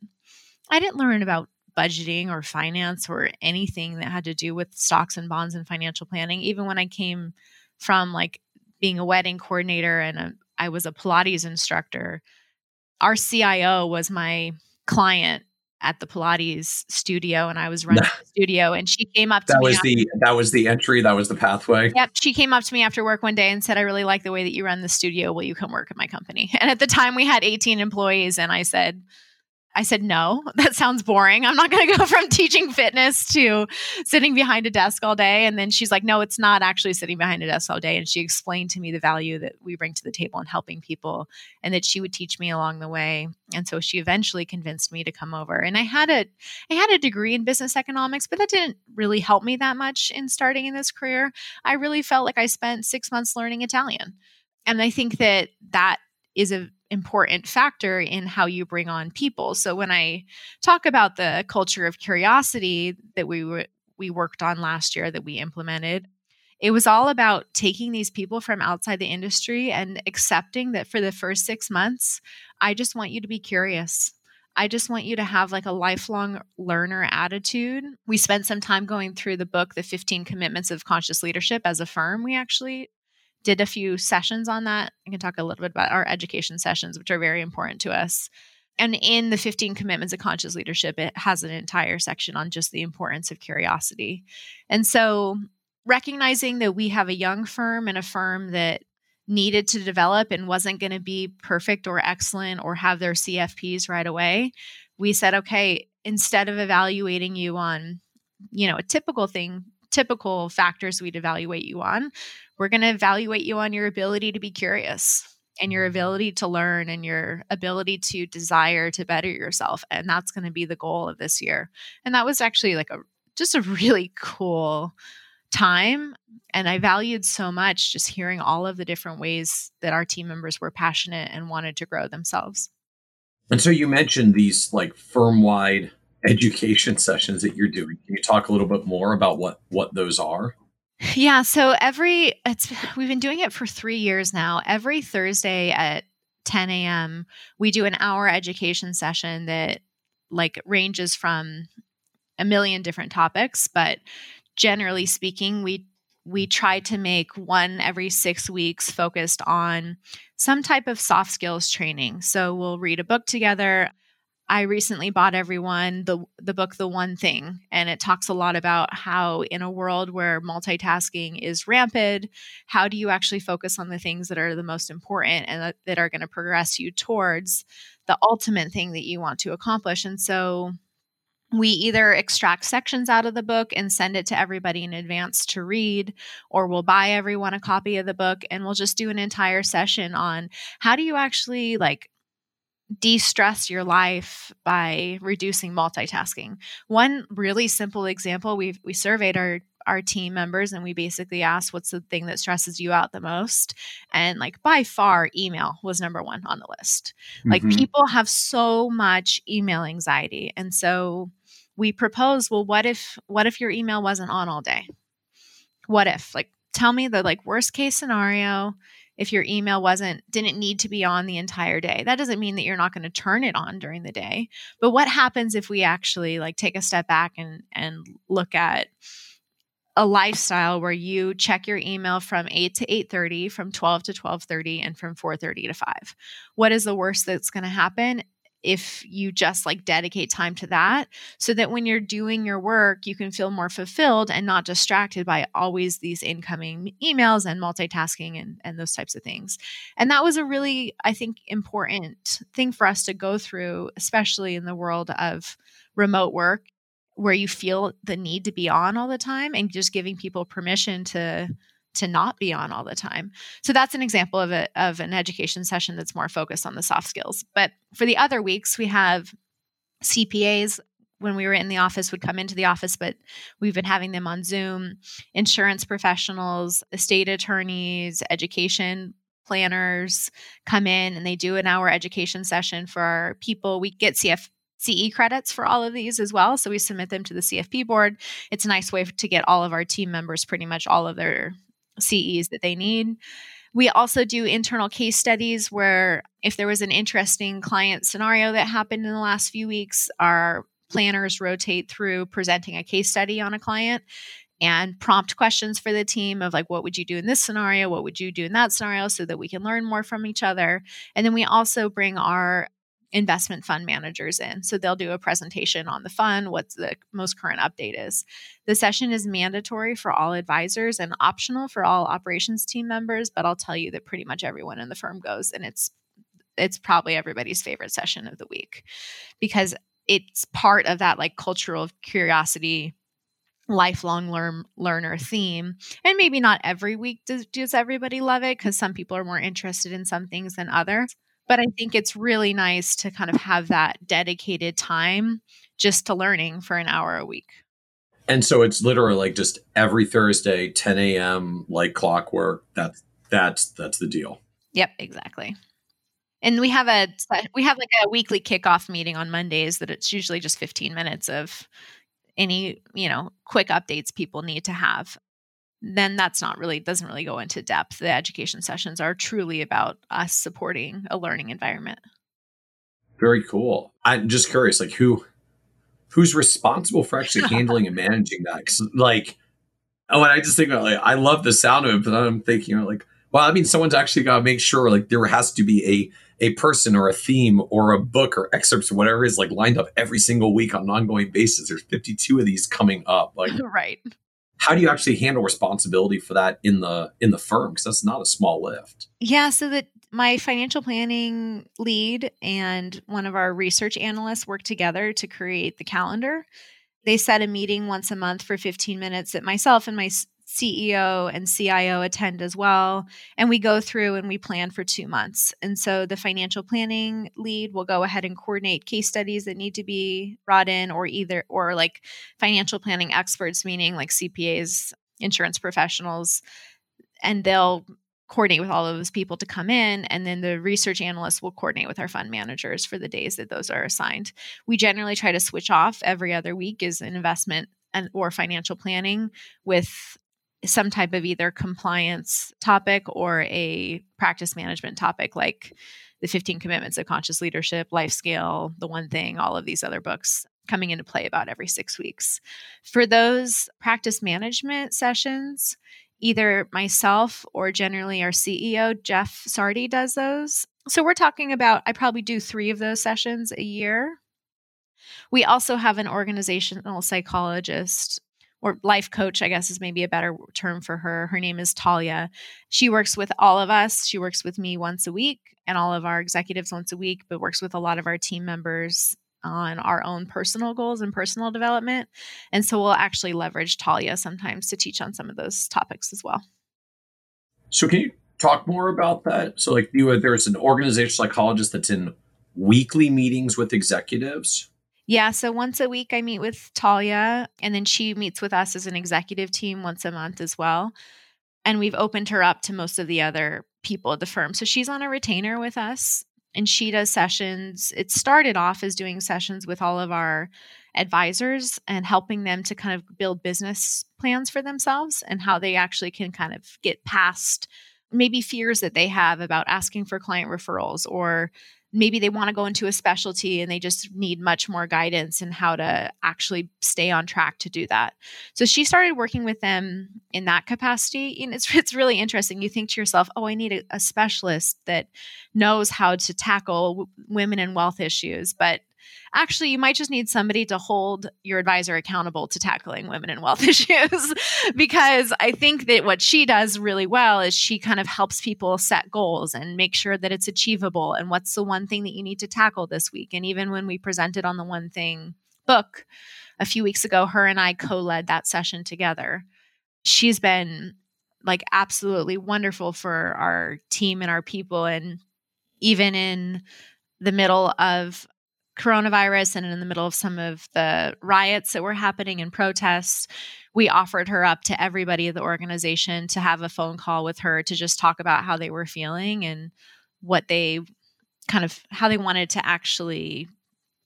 i didn't learn about budgeting or finance or anything that had to do with stocks and bonds and financial planning even when i came from like being a wedding coordinator and a, I was a pilates instructor our cio was my client at the Pilates studio and I was running the studio and she came up to that me. was the that was the entry, that was the pathway. Yep. She came up to me after work one day and said, I really like the way that you run the studio. Will you come work at my company? And at the time we had 18 employees and I said, I said, no, that sounds boring. I'm not going to go from teaching fitness to sitting behind a desk all day. And then she's like, no, it's not actually sitting behind a desk all day. And she explained to me the value that we bring to the table in helping people and that she would teach me along the way. And so she eventually convinced me to come over. And I had a, I had a degree in business economics, but that didn't really help me that much in starting in this career. I really felt like I spent six months learning Italian. And I think that that is a important factor in how you bring on people. So when I talk about the culture of curiosity that we we worked on last year that we implemented, it was all about taking these people from outside the industry and accepting that for the first 6 months, I just want you to be curious. I just want you to have like a lifelong learner attitude. We spent some time going through the book, The 15 Commitments of Conscious Leadership as a firm. We actually did a few sessions on that. I can talk a little bit about our education sessions, which are very important to us. And in the 15 commitments of conscious leadership, it has an entire section on just the importance of curiosity. And so, recognizing that we have a young firm and a firm that needed to develop and wasn't going to be perfect or excellent or have their CFPs right away, we said, okay, instead of evaluating you on, you know, a typical thing, typical factors we'd evaluate you on, we're going to evaluate you on your ability to be curious and your mm-hmm. ability to learn and your ability to desire to better yourself and that's going to be the goal of this year. And that was actually like a just a really cool time and i valued so much just hearing all of the different ways that our team members were passionate and wanted to grow themselves. And so you mentioned these like firm wide education sessions that you're doing can you talk a little bit more about what what those are yeah, so every it's we've been doing it for three years now. Every Thursday at 10 a.m., we do an hour education session that like ranges from a million different topics, but generally speaking, we we try to make one every six weeks focused on some type of soft skills training. So we'll read a book together. I recently bought everyone the the book The One Thing and it talks a lot about how in a world where multitasking is rampant, how do you actually focus on the things that are the most important and that, that are going to progress you towards the ultimate thing that you want to accomplish. And so we either extract sections out of the book and send it to everybody in advance to read, or we'll buy everyone a copy of the book and we'll just do an entire session on how do you actually like de-stress your life by reducing multitasking. One really simple example, we we surveyed our our team members and we basically asked what's the thing that stresses you out the most and like by far email was number 1 on the list. Mm-hmm. Like people have so much email anxiety and so we proposed well what if what if your email wasn't on all day? What if like tell me the like worst case scenario if your email wasn't didn't need to be on the entire day. That doesn't mean that you're not going to turn it on during the day but what happens if we actually like take a step back and and look at a lifestyle where you check your email from 8 to 8:30 from 12 to 12:30 and from 4:30 to 5 what is the worst that's going to happen if you just like dedicate time to that so that when you're doing your work you can feel more fulfilled and not distracted by always these incoming emails and multitasking and, and those types of things. And that was a really i think important thing for us to go through especially in the world of remote work where you feel the need to be on all the time and just giving people permission to to not be on all the time. So that's an example of a of an education session that's more focused on the soft skills. But for the other weeks, we have CPAs when we were in the office would come into the office, but we've been having them on Zoom, insurance professionals, estate attorneys, education planners come in and they do an hour education session for our people. We get CF CE credits for all of these as well. So we submit them to the CFP board. It's a nice way to get all of our team members pretty much all of their CEs that they need. We also do internal case studies where if there was an interesting client scenario that happened in the last few weeks, our planners rotate through presenting a case study on a client and prompt questions for the team of like what would you do in this scenario? What would you do in that scenario? so that we can learn more from each other. And then we also bring our investment fund managers in. So they'll do a presentation on the fund what the most current update is. The session is mandatory for all advisors and optional for all operations team members but i'll tell you that pretty much everyone in the firm goes and it's it's probably everybody's favorite session of the week because it's part of that like cultural curiosity lifelong learn, learner theme. And maybe not every week does, does everybody love it because some people are more interested in some things than others but i think it's really nice to kind of have that dedicated time just to learning for an hour a week. And so it's literally like just every thursday 10 a.m like clockwork that's that's that's the deal. Yep exactly. And we have a we have like a weekly kickoff meeting on mondays that it's usually just 15 minutes of any you know quick updates people need to have then that's not really doesn't really go into depth the education sessions are truly about us supporting a learning environment very cool i'm just curious like who who's responsible for actually handling and managing that because like oh and i just think about like i love the sound of it but i'm thinking like well i mean someone's actually got to make sure like there has to be a a person or a theme or a book or excerpts or whatever is like lined up every single week on an ongoing basis. There's 52 of these coming up. Like, right. How do you actually handle responsibility for that in the in the firm? Because that's not a small lift. Yeah. So that my financial planning lead and one of our research analysts work together to create the calendar. They set a meeting once a month for 15 minutes that myself and my CEO and CIO attend as well. And we go through and we plan for two months. And so the financial planning lead will go ahead and coordinate case studies that need to be brought in, or either, or like financial planning experts, meaning like CPAs, insurance professionals, and they'll coordinate with all of those people to come in and then the research analysts will coordinate with our fund managers for the days that those are assigned we generally try to switch off every other week is an investment and or financial planning with some type of either compliance topic or a practice management topic like the 15 commitments of conscious leadership life scale the one thing all of these other books coming into play about every six weeks. For those practice management sessions either myself or generally our ceo jeff sardi does those. So we're talking about i probably do three of those sessions a year. We also have an organizational psychologist or life coach, I guess is maybe a better term for her. Her name is Talia. She works with all of us. She works with me once a week and all of our executives once a week, but works with a lot of our team members on our own personal goals and personal development. And so we'll actually leverage Talia sometimes to teach on some of those topics as well. So can you talk more about that? So like you there's an organizational psychologist that's in weekly meetings with executives yeah, so once a week I meet with Talia, and then she meets with us as an executive team once a month as well. And we've opened her up to most of the other people at the firm. So she's on a retainer with us and she does sessions. It started off as doing sessions with all of our advisors and helping them to kind of build business plans for themselves and how they actually can kind of get past maybe fears that they have about asking for client referrals or maybe they want to go into a specialty and they just need much more guidance and how to actually stay on track to do that. So she started working with them in that capacity. And it's it's really interesting. You think to yourself, "Oh, I need a, a specialist that knows how to tackle w- women and wealth issues." But actually you might just need somebody to hold your advisor accountable to tackling women and wealth issues because i think that what she does really well is she kind of helps people set goals and make sure that it's achievable and what's the one thing that you need to tackle this week and even when we presented on the one thing book a few weeks ago, her and I co led that session together. She's been like absolutely wonderful for our team and our people. And even in the middle of coronavirus and in the middle of some of the riots that were happening and protests, we offered her up to everybody in the organization to have a phone call with her to just talk about how they were feeling and what they kind of how they wanted to actually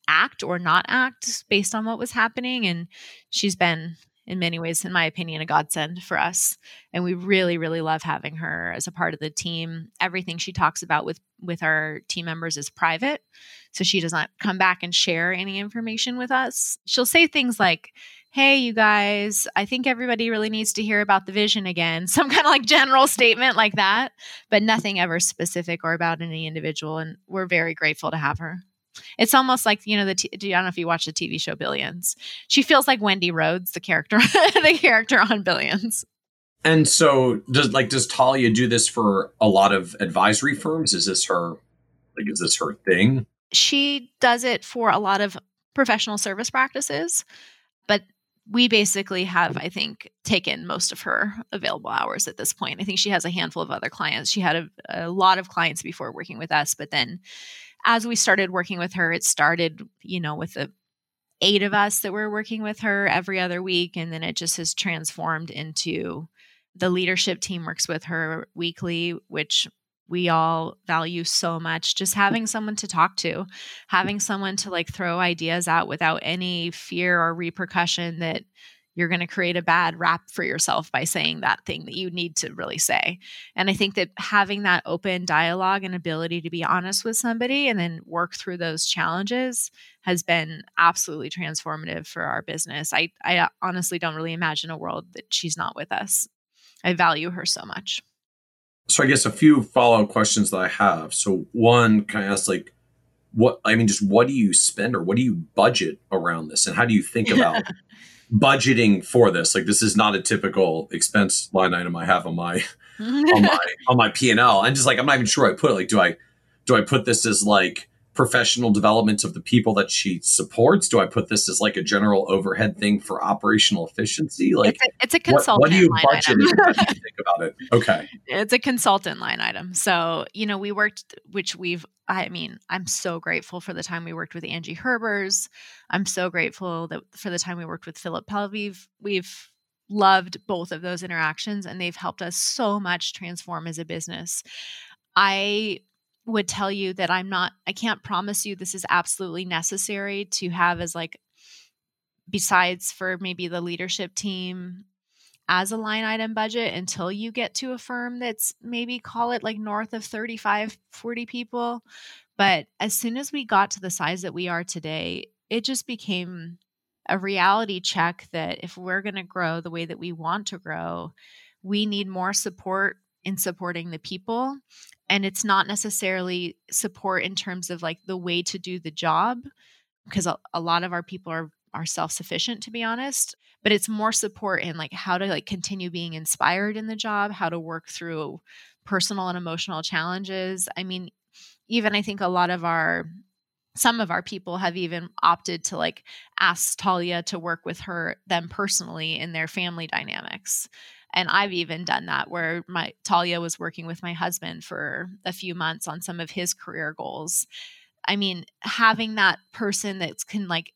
act or not act based on what was happening. And she's been in many ways in my opinion a godsend for us. And we really really love having her as a part of the team. Everything she talks about with with our team members is private so she does not come back and share any information with us. She'll say things like hey you guys i think everybody really needs to hear about the vision again. Some kind of like general statement like that but nothing ever specific or about any individual and we're very grateful to have her it's almost like you know the t- I don't know if you watch the TV show Billions. She feels like Wendy Rhodes, the character, the character on Billions. And so, does like does Talia do this for a lot of advisory firms? Is this her like is this her thing? She does it for a lot of professional service practices, but we basically have, I think, taken most of her available hours at this point. I think she has a handful of other clients. She had a, a lot of clients before working with us, but then as we started working with her, it started, you know, with the eight of us that were working with her every other week. And then it just has transformed into the leadership team works with her weekly, which we all value so much. Just having someone to talk to, having someone to like throw ideas out without any fear or repercussion that you're going to create a bad rap for yourself by saying that thing that you need to really say. And I think that having that open dialogue and ability to be honest with somebody and then work through those challenges has been absolutely transformative for our business. I, I honestly don't really imagine a world that she's not with us. I value her so much. So I guess a few follow up questions that I have. So one, can I ask like, what I mean, just what do you spend or what do you budget around this, and how do you think about budgeting for this. Like this is not a typical expense line item I have on my on my on my P and L. And just like I'm not even sure I put it. Like, do I do I put this as like professional development of the people that she supports? Do I put this as like a general overhead thing for operational efficiency? Like it's a, it's a consultant. What, what do you budget? you think about it? Okay, it's a consultant line item. So you know, we worked, which we've. I mean, I'm so grateful for the time we worked with Angie Herbers. I'm so grateful that for the time we worked with Philip Palaveev. We've loved both of those interactions, and they've helped us so much transform as a business. I would tell you that I'm not, I can't promise you this is absolutely necessary to have as like, besides for maybe the leadership team as a line item budget until you get to a firm that's maybe call it like north of 35, 40 people. But as soon as we got to the size that we are today, it just became a reality check that if we're going to grow the way that we want to grow, we need more support in supporting the people and it's not necessarily support in terms of like the way to do the job because a, a lot of our people are are self-sufficient to be honest but it's more support in like how to like continue being inspired in the job how to work through personal and emotional challenges. I mean even i think a lot of our some of our people have even opted to like ask talia to work with her them personally in their family dynamics and I've even done that where my Talia was working with my husband for a few months on some of his career goals. I mean, having that person that can like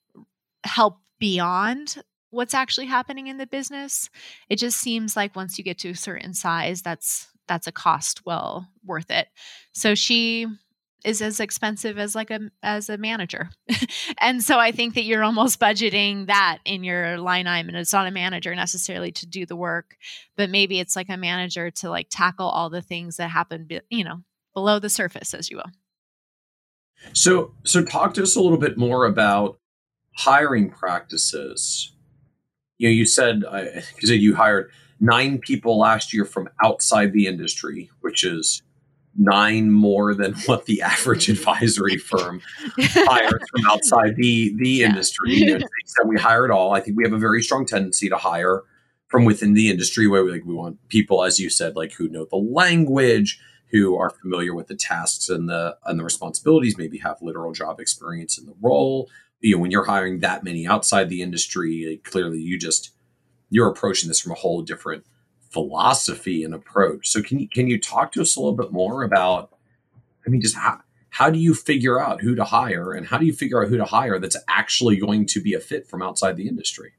help beyond what's actually happening in the business, it just seems like once you get to a certain size, that's that's a cost well worth it. So she is as expensive as like a as a manager. and so I think that you're almost budgeting that in your line item and it's not a manager necessarily to do the work, but maybe it's like a manager to like tackle all the things that happen you know, below the surface as you will. So so talk to us a little bit more about hiring practices. You know, you said I you said you hired nine people last year from outside the industry, which is nine more than what the average advisory firm hires from outside the the yeah. industry. You know, so we hire at all. I think we have a very strong tendency to hire from within the industry where we like we want people, as you said, like who know the language, who are familiar with the tasks and the and the responsibilities, maybe have literal job experience in the role. you know when you're hiring that many outside the industry clearly you just you're approaching this from a whole different philosophy and approach. So can you can you talk to us a little bit more about i mean just how how do you figure out who to hire and how do you figure out who to hire that's actually going to be a fit from outside the industry?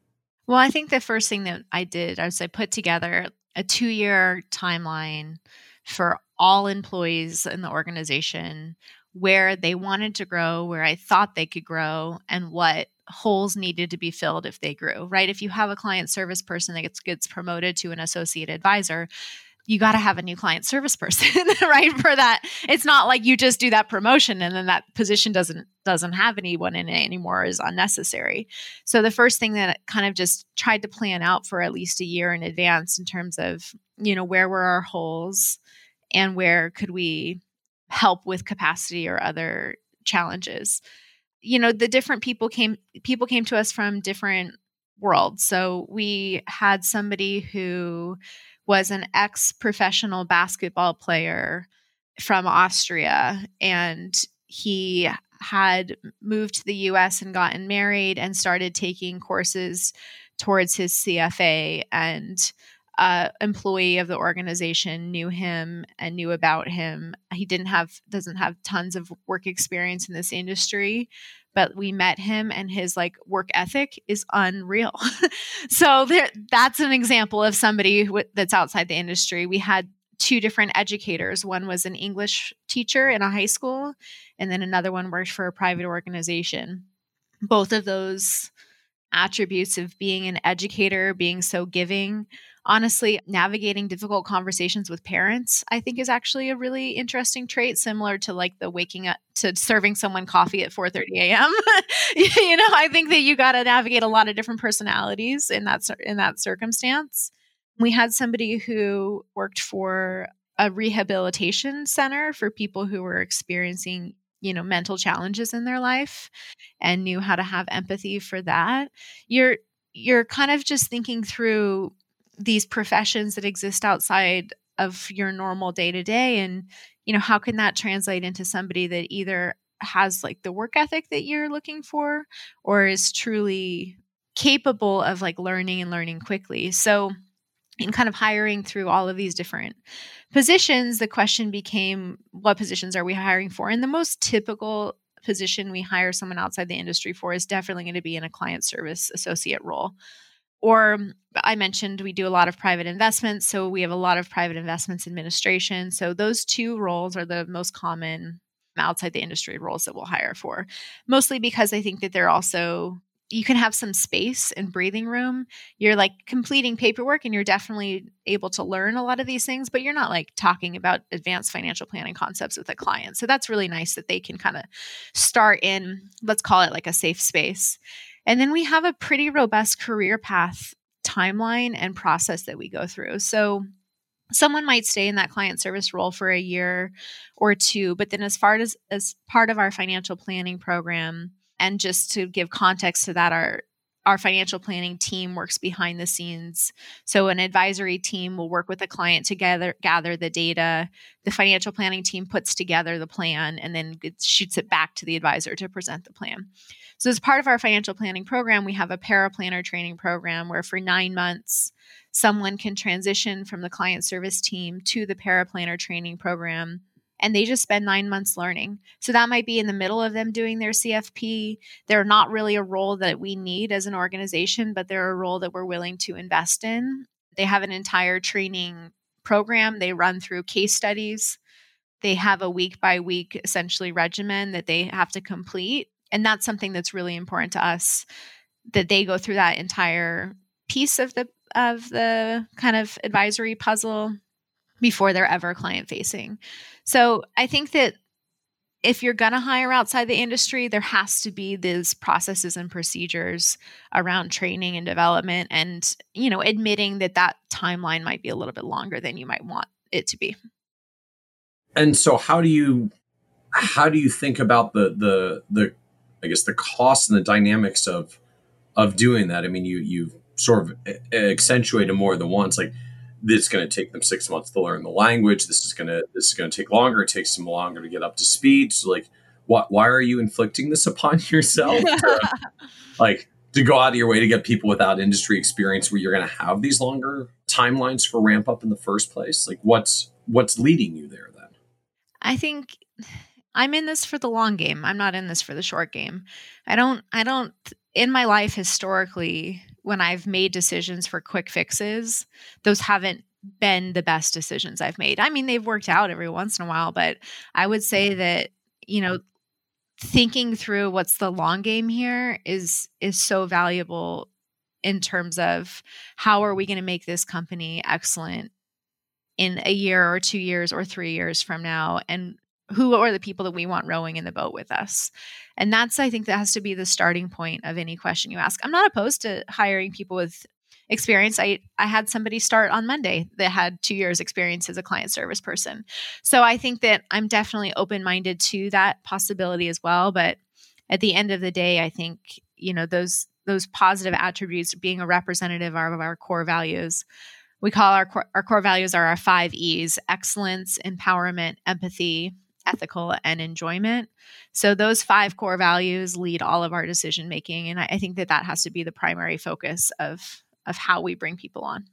Well i think the first thing that i did was i put together a two year timeline for all employees in the organization where they wanted to grow, where I thought they could grow, and what holes needed to be filled if they grew, right? If you have a client service person that gets, gets promoted to an associate advisor, you got to have a new client service person right for that. It's not like you just do that promotion and then that position doesn't doesn't have anyone in it anymore is unnecessary. So the first thing that kind of just tried to plan out for at least a year in advance in terms of you know where were our holes and where could we help with capacity or other challenges you know the different people came people came to us from different worlds. So we had somebody who was an ex professional basketball player from Austria and he had moved to the US and gotten married and started taking courses towards his CFA and uh, employee of the organization knew him and knew about him. He didn't have doesn't have tons of work experience in this industry, but we met him and his like work ethic is unreal. so there, that's an example of somebody that's outside the industry. We had two different educators. One was an English teacher in a high school, and then another one worked for a private organization. Both of those attributes of being an educator, being so giving, honestly, navigating difficult conversations with parents, I think is actually a really interesting trait, similar to like the waking up to serving someone coffee at 4 30 a.m. you know, I think that you got to navigate a lot of different personalities in that in that circumstance. We had somebody who worked for a rehabilitation center for people who were experiencing you know mental challenges in their life and knew how to have empathy for that you're you're kind of just thinking through these professions that exist outside of your normal day to day and you know how can that translate into somebody that either has like the work ethic that you're looking for or is truly capable of like learning and learning quickly? So in kind of hiring through all of these different positions the question became what positions are we hiring for? And the most typical position we hire someone outside the industry for is definitely going to be in a client service associate role or I mentioned we do a lot of private investments. So we have a lot of private investments administration. So those two roles are the most common outside the industry roles that we'll hire for, mostly because I think that they're also you can have some space and breathing room. You're like completing paperwork and you're definitely able to learn a lot of these things, but you're not like talking about advanced financial planning concepts with a client. So that's really nice that they can kind of start in, let's call it like a safe space. And then we have a pretty robust career path timeline and process that we go through. So someone might stay in that client service role for a year or two, but then as far as as part of our financial planning program and just to give context to that our our financial planning team works behind the scenes. So an advisory team will work with a client to gather, gather the data. The financial planning team puts together the plan and then shoots it back to the advisor to present the plan. So, as part of our financial planning program, we have a paraplanner training program where for nine months, someone can transition from the client service team to the paraplanner training program. And they just spend nine months learning. So that might be in the middle of them doing their CFP. They're not really a role that we need as an organization, but they're a role that we're willing to invest in. They have an entire training program. They run through case studies. They have a week by week essentially regimen that they have to complete and that's something that's really important to us that they go through that entire piece of the of the kind of advisory puzzle before they're ever client facing. So I think that if you're going to hire outside the industry, there has to be these processes and procedures around training and development and, you know, admitting that that timeline might be a little bit longer than you might want it to be. And so how do you how do you think about the the the I guess the cost and the dynamics of of doing that. I mean, you you've sort of accentuated more than once. Like this is going to take them six months to learn the language. This is gonna this is going to take longer. It takes them longer to get up to speed. So like, why, why are you inflicting this upon yourself? like to go out of your way to get people without industry experience where you're going to have these longer timelines for ramp up in the first place? Like what's what's leading you there then? I think I'm in this for the long game. I'm not in this for the short game. I don't I don't in my life historically when I've made decisions for quick fixes, those haven't been the best decisions I've made. I mean, they've worked out every once in a while, but I would say that, you know, thinking through what's the long game here is is so valuable in terms of how are we going to make this company excellent in a year or 2 years or 3 years from now and who are the people that we want rowing in the boat with us. And that's i think that has to be the starting point of any question you ask. I'm not opposed to hiring people with experience. I i had somebody start on monday that had two years experience as a client service person. So i think that i'm definitely open-minded to that possibility as well. But at the end of the day i think you know those those positive attributes being a representative of our core values we call our core, our core values are our five e's excellence empowerment empathy ethical and enjoyment. So those five core values lead all of our decision making, and I, I think that that has to be the primary focus of of how we bring people on.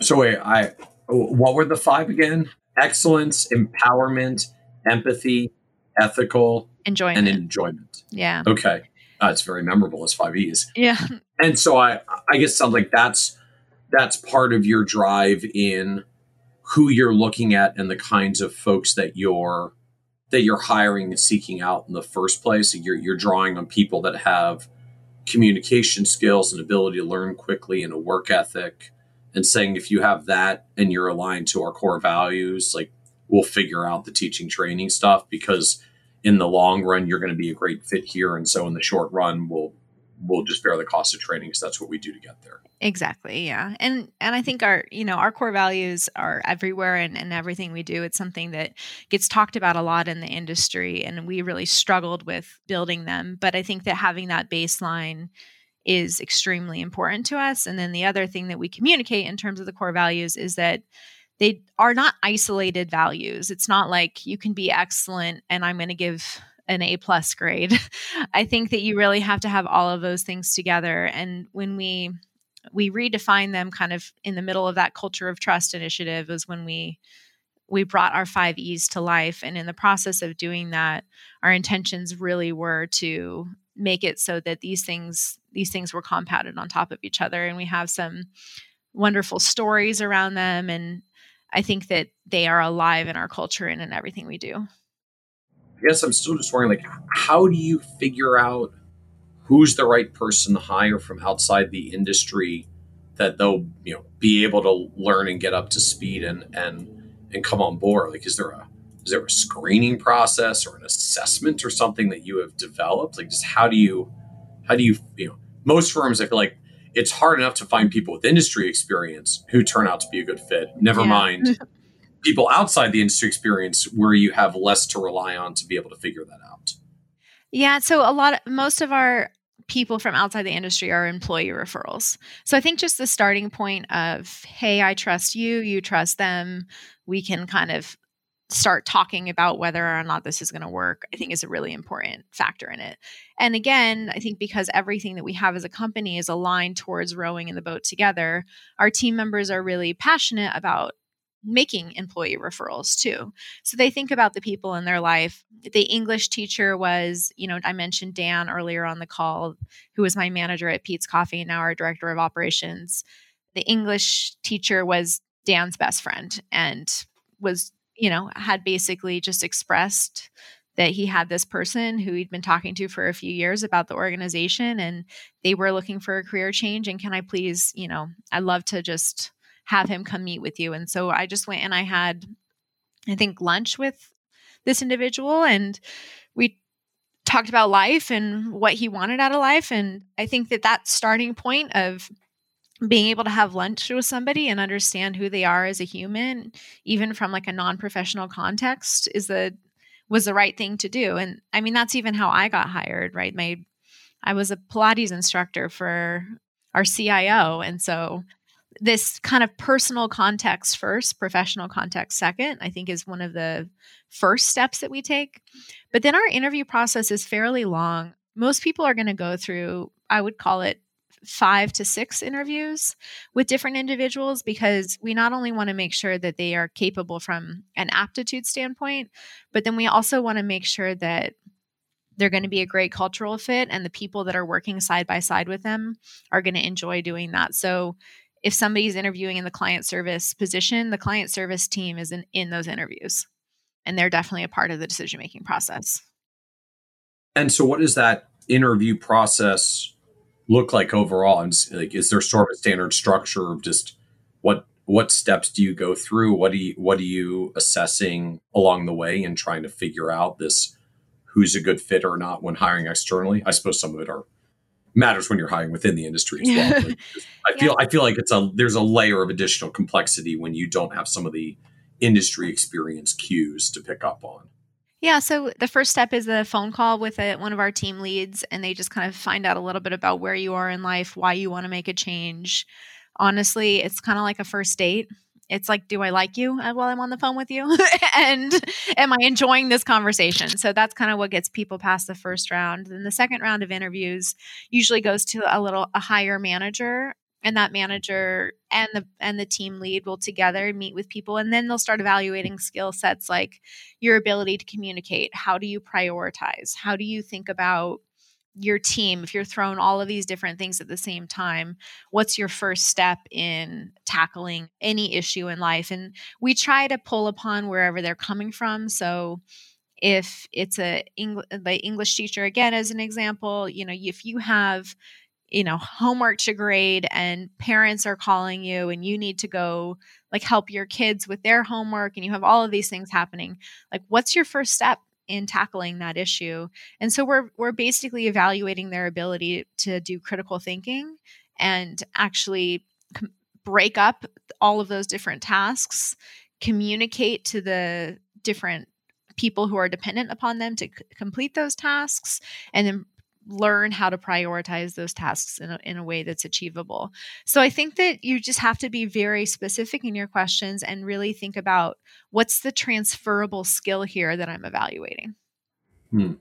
So wait, I what were the five again? Excellence, empowerment, empathy, ethical, enjoyment, and enjoyment. Yeah. Okay, uh, it's very memorable as five E's. Yeah. And so I, I guess sounds like that's that's part of your drive in who you're looking at and the kinds of folks that you're that you're hiring and seeking out in the first place. You're you're drawing on people that have communication skills and ability to learn quickly and a work ethic and saying if you have that and you're aligned to our core values like we'll figure out the teaching training stuff because in the long run you're going to be a great fit here and so in the short run we'll we'll just bear the cost of training because that's what we do to get there. Exactly yeah. And and i think our you know our core values are everywhere and, and everything we do. It's something that gets talked about a lot in the industry and we really struggled with building them. But i think that having that baseline is extremely important to us. And then the other thing that we communicate in terms of the core values is that they are not isolated values. It's not like you can be excellent and i'm going to give an A plus grade. I think that you really have to have all of those things together. And when we we redefine them kind of in the middle of that culture of trust initiative is when we we brought our five E's to life. And in the process of doing that, our intentions really were to make it so that these things these things were compounded on top of each other. And we have some wonderful stories around them. And I think that they are alive in our culture and in everything we do. I guess I'm still just wondering, like, how do you figure out who's the right person to hire from outside the industry that they'll, you know, be able to learn and get up to speed and and and come on board? Like, is there a is there a screening process or an assessment or something that you have developed? Like, just how do you how do you you know most firms I feel like it's hard enough to find people with industry experience who turn out to be a good fit. Never yeah. mind people outside the industry experience where you have less to rely on to be able to figure that out? Yeah, so a lot of most of our people from outside the industry are employee referrals. So I think just the starting point of, hey, I trust you, you trust them, we can kind of start talking about whether or not this is going to work, I think is a really important factor in it. And again, I think because everything that we have as a company is aligned towards rowing in the boat together, our team members are really passionate about making employee referrals too. So they think about the people in their life. The English teacher was, you know, I mentioned Dan earlier on the call, who was my manager at Peet's Coffee and now our director of operations. The English teacher was Dan's best friend and was, you know, had basically just expressed that he had this person who he'd been talking to for a few years about the organization and they were looking for a career change and can I please, you know, I'd love to just have him come meet with you. And so I just went and I had, I think, lunch with this individual and we talked about life and what he wanted out of life. And I think that that starting point of being able to have lunch with somebody and understand who they are as a human, even from like a non-professional context, is the was the right thing to do. And I mean, that's even how I got hired, right? My I was a Pilates instructor for our CIO. And so this kind of personal context first, professional context second, I think is one of the first steps that we take. But then our interview process is fairly long. Most people are going to go through, I would call it five to six interviews with different individuals because we not only want to make sure that they are capable from an aptitude standpoint, but then we also want to make sure that they're going to be a great cultural fit and the people that are working side by side with them are going to enjoy doing that. So if somebody's interviewing in the client service position, the client service team is in, in those interviews and they're definitely a part of the decision making process. And so, what does that interview process look like overall? And like, is there sort of a standard structure of just what what steps do you go through? What do you what are you assessing along the way and trying to figure out this who's a good fit or not when hiring externally? I suppose some of it are matters when you're hiring within the industry as well. I feel yeah. I feel like it's a there's a layer of additional complexity when you don't have some of the industry experience cues to pick up on. Yeah, so the first step is a phone call with a, one of our team leads, and they just kind of find out a little bit about where you are in life, why you want to make a change. Honestly, it's kind of like a first date. It's like, do I like you uh, while I'm on the phone with you? and am I enjoying this conversation? So that's kind of what gets people past the first round. Then the second round of interviews usually goes to a little a higher manager and that manager and the and the team lead will together meet with people and then they'll start evaluating skill sets like your ability to communicate how do you prioritize how do you think about your team if you're thrown all of these different things at the same time what's your first step in tackling any issue in life? And we try to pull upon wherever they're coming from. So if it's a Eng- the english teacher again as an example you know if you have you know homework to grade and parents are calling you and you need to go like help your kids with their homework and you have all of these things happening like what's your first step in tackling that issue. And so we're we're basically evaluating their ability to do critical thinking and actually com- break up all of those different tasks communicate to the different people who are dependent upon them to c- complete those tasks and then learn how to prioritize those tasks in a, in a way that's achievable. So I think that you just have to be very specific in your questions and really think about what's the transferable skill here that I'm evaluating. Hmm.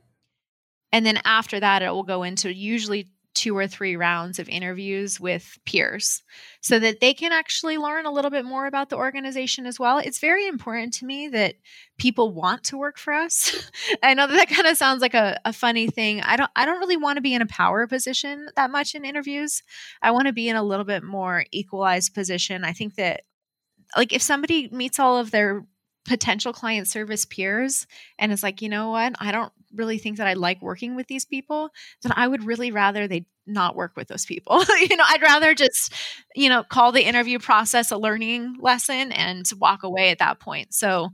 And then after that, it will go into usually two or three rounds of interviews with peers so that they can actually learn a little bit more about the organization as well. It's very important to me that people want to work for us. I know that, that kind of sounds like a, a funny thing. I don't I don't really want to be in a power position that much in interviews. I want to be in a little bit more equalized position. I think that like if somebody meets all of their potential client service peers and it's like, you know what, I don't really think that I like working with these people, then I would really rather they not work with those people. you know, I'd rather just, you know, call the interview process a learning lesson and walk away at that point. So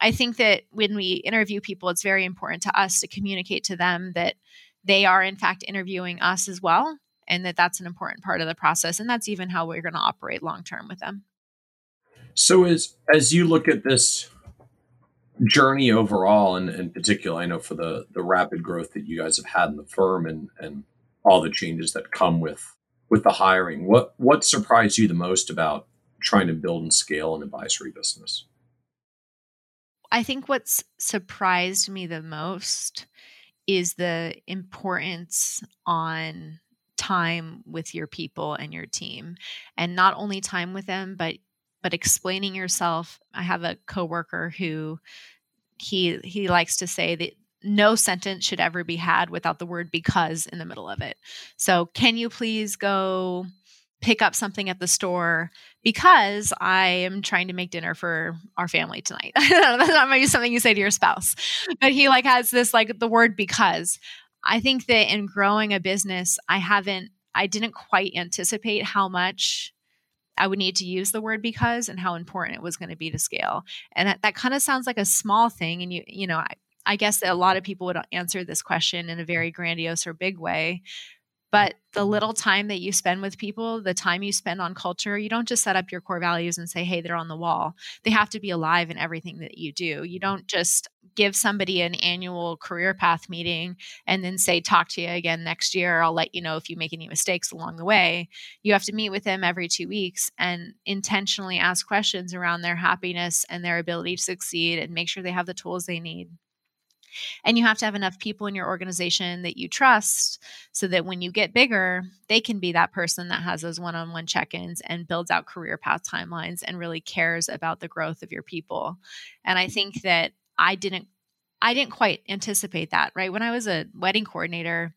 I think that when we interview people, it's very important to us to communicate to them that they are, in fact, interviewing us as well, and that that's an important part of the process. And that's even how we're going to operate long term with them. So, as as you look at this journey overall, and in particular, I know for the the rapid growth that you guys have had in the firm, and and all the changes that come with with the hiring, what what surprised you the most about trying to build and scale an advisory business? I think what's surprised me the most is the importance on time with your people and your team and not only time with them but but explaining yourself. I have a coworker who he he likes to say that no sentence should ever be had without the word because in the middle of it. So, can you please go pick up something at the store because I am trying to make dinner for our family tonight. That's not maybe something you say to your spouse, but he like has this like the word because. I think that in growing a business, I haven't, I didn't quite anticipate how much I would need to use the word because and how important it was going to be to scale. And that, that kind of sounds like a small thing. And you, you know, I, I guess that a lot of people would answer this question in a very grandiose or big way. But the little time that you spend with people, the time you spend on culture, you don't just set up your core values and say, hey, they're on the wall. They have to be alive in everything that you do. You don't just give somebody an annual career path meeting and then say, talk to you again next year. I'll let you know if you make any mistakes along the way. You have to meet with them every two weeks and intentionally ask questions around their happiness and their ability to succeed and make sure they have the tools they need. And you have to have enough people in your organization that you trust so that when you get bigger, they can be that person that has those one on one check ins and builds out career path timelines and really cares about the growth of your people. And I think that I didn't. I didn't quite anticipate that, right? When I was a wedding coordinator,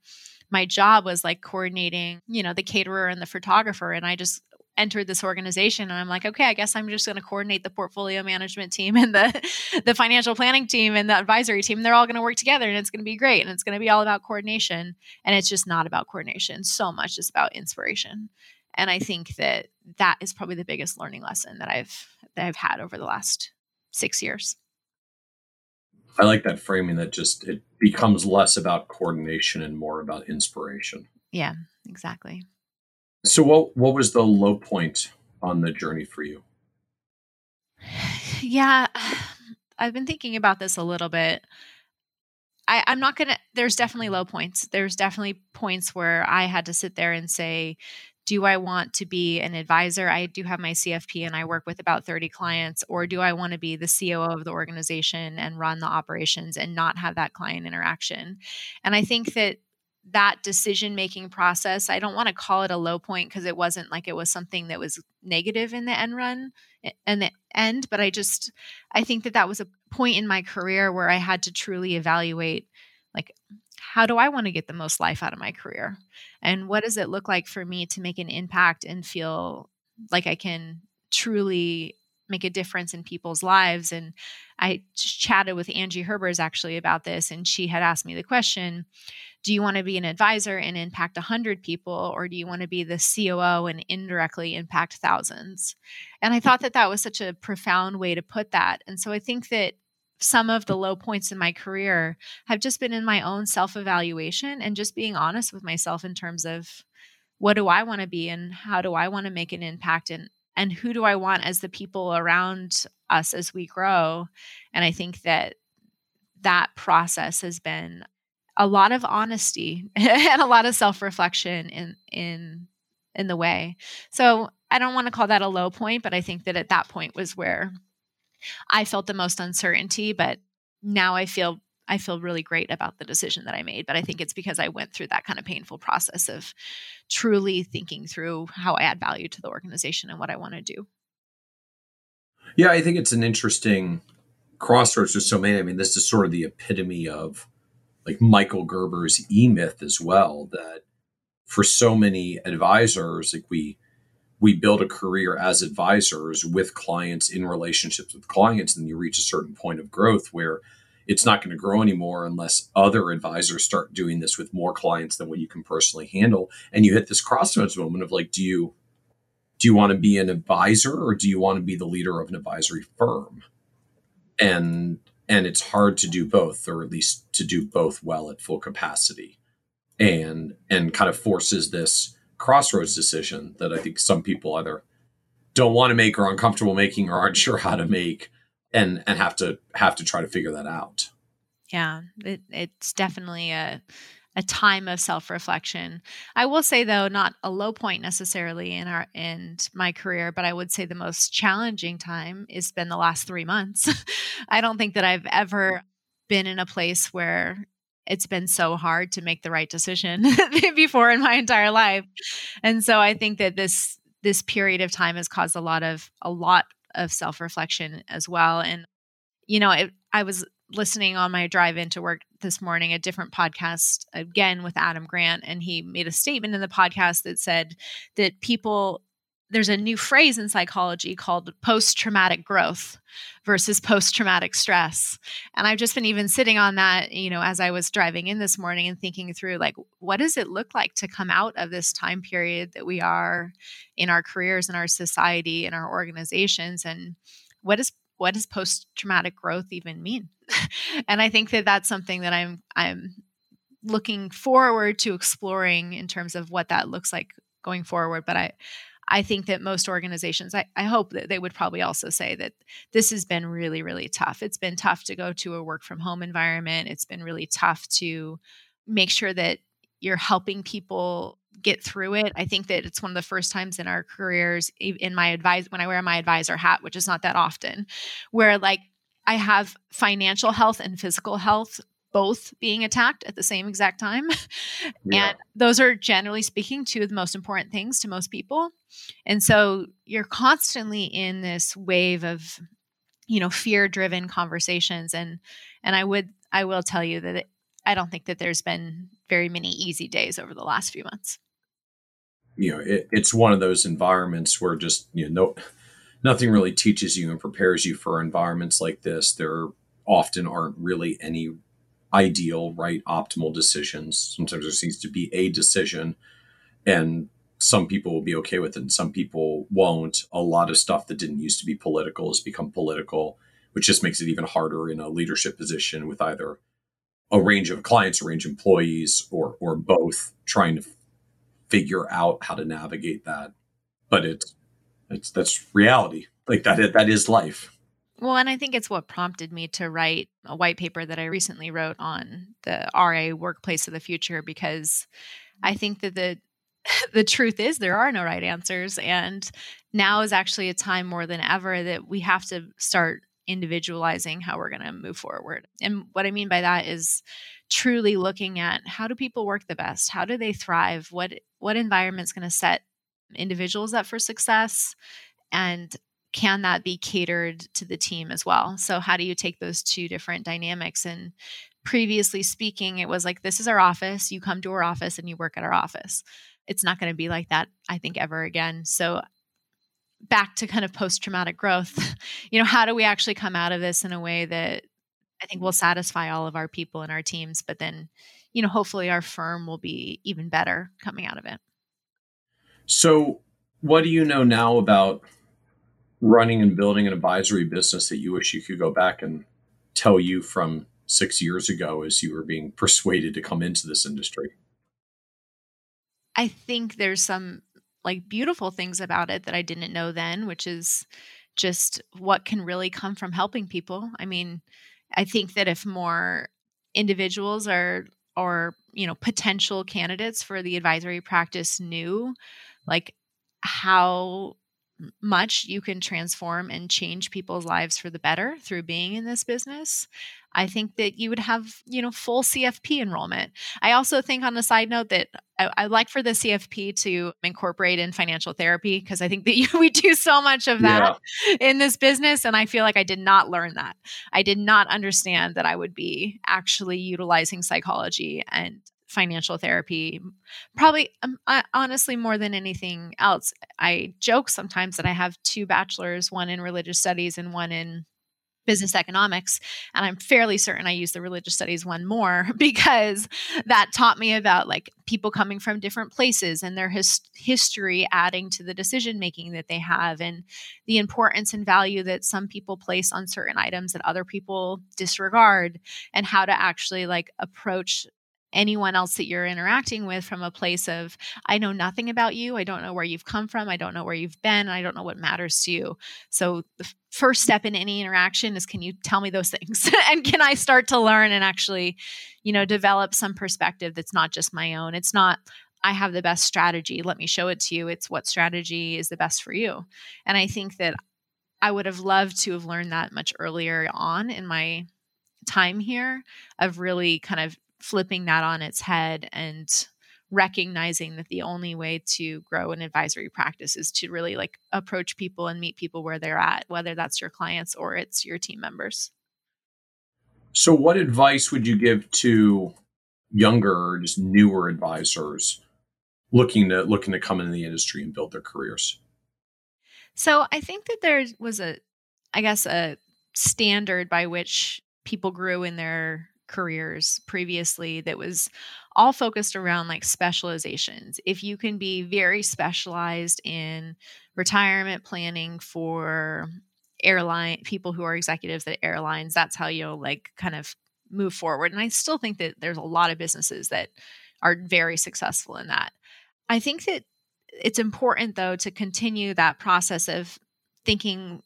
my job was like coordinating, you know, the caterer and the photographer. And I just entered this organization and I'm like, okay, I guess I'm just going to coordinate the portfolio management team and the the financial planning team and the advisory team. They're all going to work together and it's going to be great and it's going to be all about coordination and it's just not about coordination. So much is about inspiration. And I think that that is probably the biggest learning lesson that I've that I've had over the last 6 years. I like that framing that just it becomes less about coordination and more about inspiration. Yeah, exactly. So what what was the low point on the journey for you? Yeah, I've been thinking about this a little bit. I, I'm not gonna there's definitely low points. There's definitely points where I had to sit there and say, do I want to be an advisor? I do have my CFP and I work with about 30 clients, or do I want to be the COO of the organization and run the operations and not have that client interaction? And I think that that decision making process i don't want to call it a low point because it wasn't like it was something that was negative in the end run eh, and the end but i just i think that that was a point in my career where i had to truly evaluate like how do i want to get the most life out of my career? And what does it look like for me to make an impact and feel like i can truly make a difference in people's lives? And i chatted with angie herbers actually about this and she had asked me the question do you want to be an advisor and impact 100 people or do you want to be the COO and indirectly impact thousands? And I thought that that was such a profound way to put that. And so I think that some of the low points in my career have just been in my own self evaluation and just being honest with myself in terms of what do I want to be and how do I want to make an impact and and who do I want as the people around us as we grow? And I think that that process has been a lot of honesty and a lot of self-reflection in in in the way. So I don't want to call that a low point, but I think that at that point was where I felt the most uncertainty, but now I feel I feel really great about the decision that I made, but I think it's because I went through that kind of painful process of truly thinking through how I add value to the organization and what I want to do. Yeah, I think it's an interesting crossroads for so many. I mean, this is sort of the epitome of like Michael Gerber's E Myth as well. That for so many advisors, like we we build a career as advisors with clients in relationships with clients, and you reach a certain point of growth where it's not going to grow anymore unless other advisors start doing this with more clients than what you can personally handle. And you hit this crossroads moment of like, do you do you want to be an advisor or do you want to be the leader of an advisory firm? And and it's hard to do both or at least to do both well at full capacity. And and kind of forces this crossroads decision that i think some people either don't want to make or uncomfortable making or aren't sure how to make and and have to have to try to figure that out. Yeah it, it's definitely a a time of self-reflection. I will say though, not a low point necessarily in our in my career, but I would say the most challenging time has been the last three months. I don't think that I've ever been in a place where it's been so hard to make the right decision before in my entire life. And so I think that this this period of time has caused a lot of a lot of self-reflection as well. And you know, it, I was listening on my drive into work this morning a different podcast again with Adam Grant and he made a statement in the podcast that said that people there's a new phrase in psychology called post traumatic growth versus post traumatic stress. And I've just been even sitting on that, you know, as I was driving in this morning and thinking through like, what does it look like to come out of this time period that we are in our careers, in our society, in our organizations? And what is what does post traumatic growth even mean? and I think that that's something that I'm I'm looking forward to exploring in terms of what that looks like going forward. But I, I think that most organizations, I, I hope that they would probably also say that this has been really, really tough. It's been tough to go to a work from home environment. It's been really tough to make sure that you're helping people get through it. I think that it's one of the first times in our careers, in my advice, when I wear my advisor hat, which is not that often, where like I have financial health and physical health both being attacked at the same exact time. Yeah. And those are generally speaking two of the most important things to most people. And so you're constantly in this wave of you know fear-driven conversations and and I would I will tell you that it, I don't think that there's been very many easy days over the last few months. You know, it, it's one of those environments where just you know no nothing really teaches you and prepares you for environments like this. There often aren't really any ideal, right, optimal decisions. Sometimes there seems to be a decision, and some people will be okay with it, and some people won't. A lot of stuff that didn't used to be political has become political, which just makes it even harder in a leadership position with either a range of clients, a range of employees, or or both, trying to figure out how to navigate that. But it's it's that's reality. Like that that is life. Well, and I think it's what prompted me to write a white paper that I recently wrote on the RA workplace of the future because I think that the the truth is there are no right answers and now is actually a time more than ever that we have to start individualizing how we're going to move forward. And what I mean by that is truly looking at how do people work the best? How do they thrive? What what environment's going to set individuals up for success and can that be catered to the team as well? So, how do you take those two different dynamics? And previously speaking, it was like, this is our office. You come to our office and you work at our office. It's not going to be like that, I think, ever again. So, back to kind of post traumatic growth, you know, how do we actually come out of this in a way that I think will satisfy all of our people and our teams, but then, you know, hopefully our firm will be even better coming out of it. So, what do you know now about running and building an advisory business that you wish you could go back and tell you from six years ago as you were being persuaded to come into this industry? I think there's some like beautiful things about it that I didn't know then, which is just what can really come from helping people. I mean, I think that if more individuals are or you know potential candidates for the advisory practice knew like how much you can transform and change people's lives for the better through being in this business i think that you would have you know full cfp enrollment i also think on a side note that I, like for the cfp to incorporate in financial therapy because i think that you, we do so much of that yeah. in this business and i feel like i did not learn that i did not understand that i would be actually utilizing psychology and financial therapy probably um, I, honestly more than anything else i joke sometimes that i have two bachelors one in religious studies and one in business economics and i'm fairly certain i use the religious studies one more because that taught me about like people coming from different places and their his- history adding to the decision making that they have and the importance and value that some people place on certain items that other people disregard and how to actually like approach anyone else that you're interacting with from a place of i know nothing about you i don't know where you've come from i don't know where you've been i don't know what matters to you so the first step in any interaction is can you tell me those things and can i start to learn and actually you know develop some perspective that's not just my own it's not I have the best strategy. Let me show it to you. It's what strategy is the best for you. And I think that I would have loved to have learned that much earlier on in my time here of really kind of flipping that on its head and recognizing that the only way to grow an advisory practice is to really like approach people and meet people where they're at whether that's your clients or it's your team members. So what advice would you give to younger or just newer advisors looking to looking to come into the industry and build their careers? So i think that there was a i guess a standard by which people grew in their careers previously that was all focused around like specializations. If you can be very specialized in retirement planning for airline people who are executives at airlines, that's how you'll like kind of move forward. And I still think that there's a lot of businesses that are very successful in that. I think that it's important though to continue that process of thinking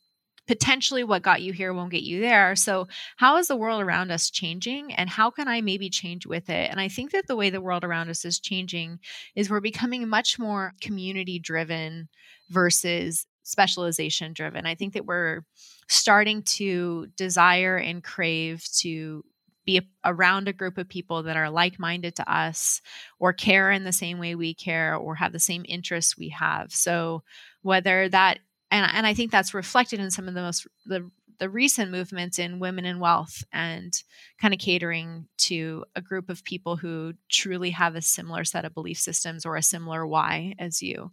potentially what got you here won't get you there. So, how is the world around us changing and how can I maybe change with it? And I think that the way the world around us is changing is we're becoming much more community driven versus specialization driven. I think that we're starting to desire and crave to be around a group of people that are like minded to us or care in the same way we care or have the same interests we have. So, whether that and, and I think that's reflected in some of the most the the recent movements in women in wealth and kind of catering to a group of people who truly have a similar set of belief systems or a similar why as you.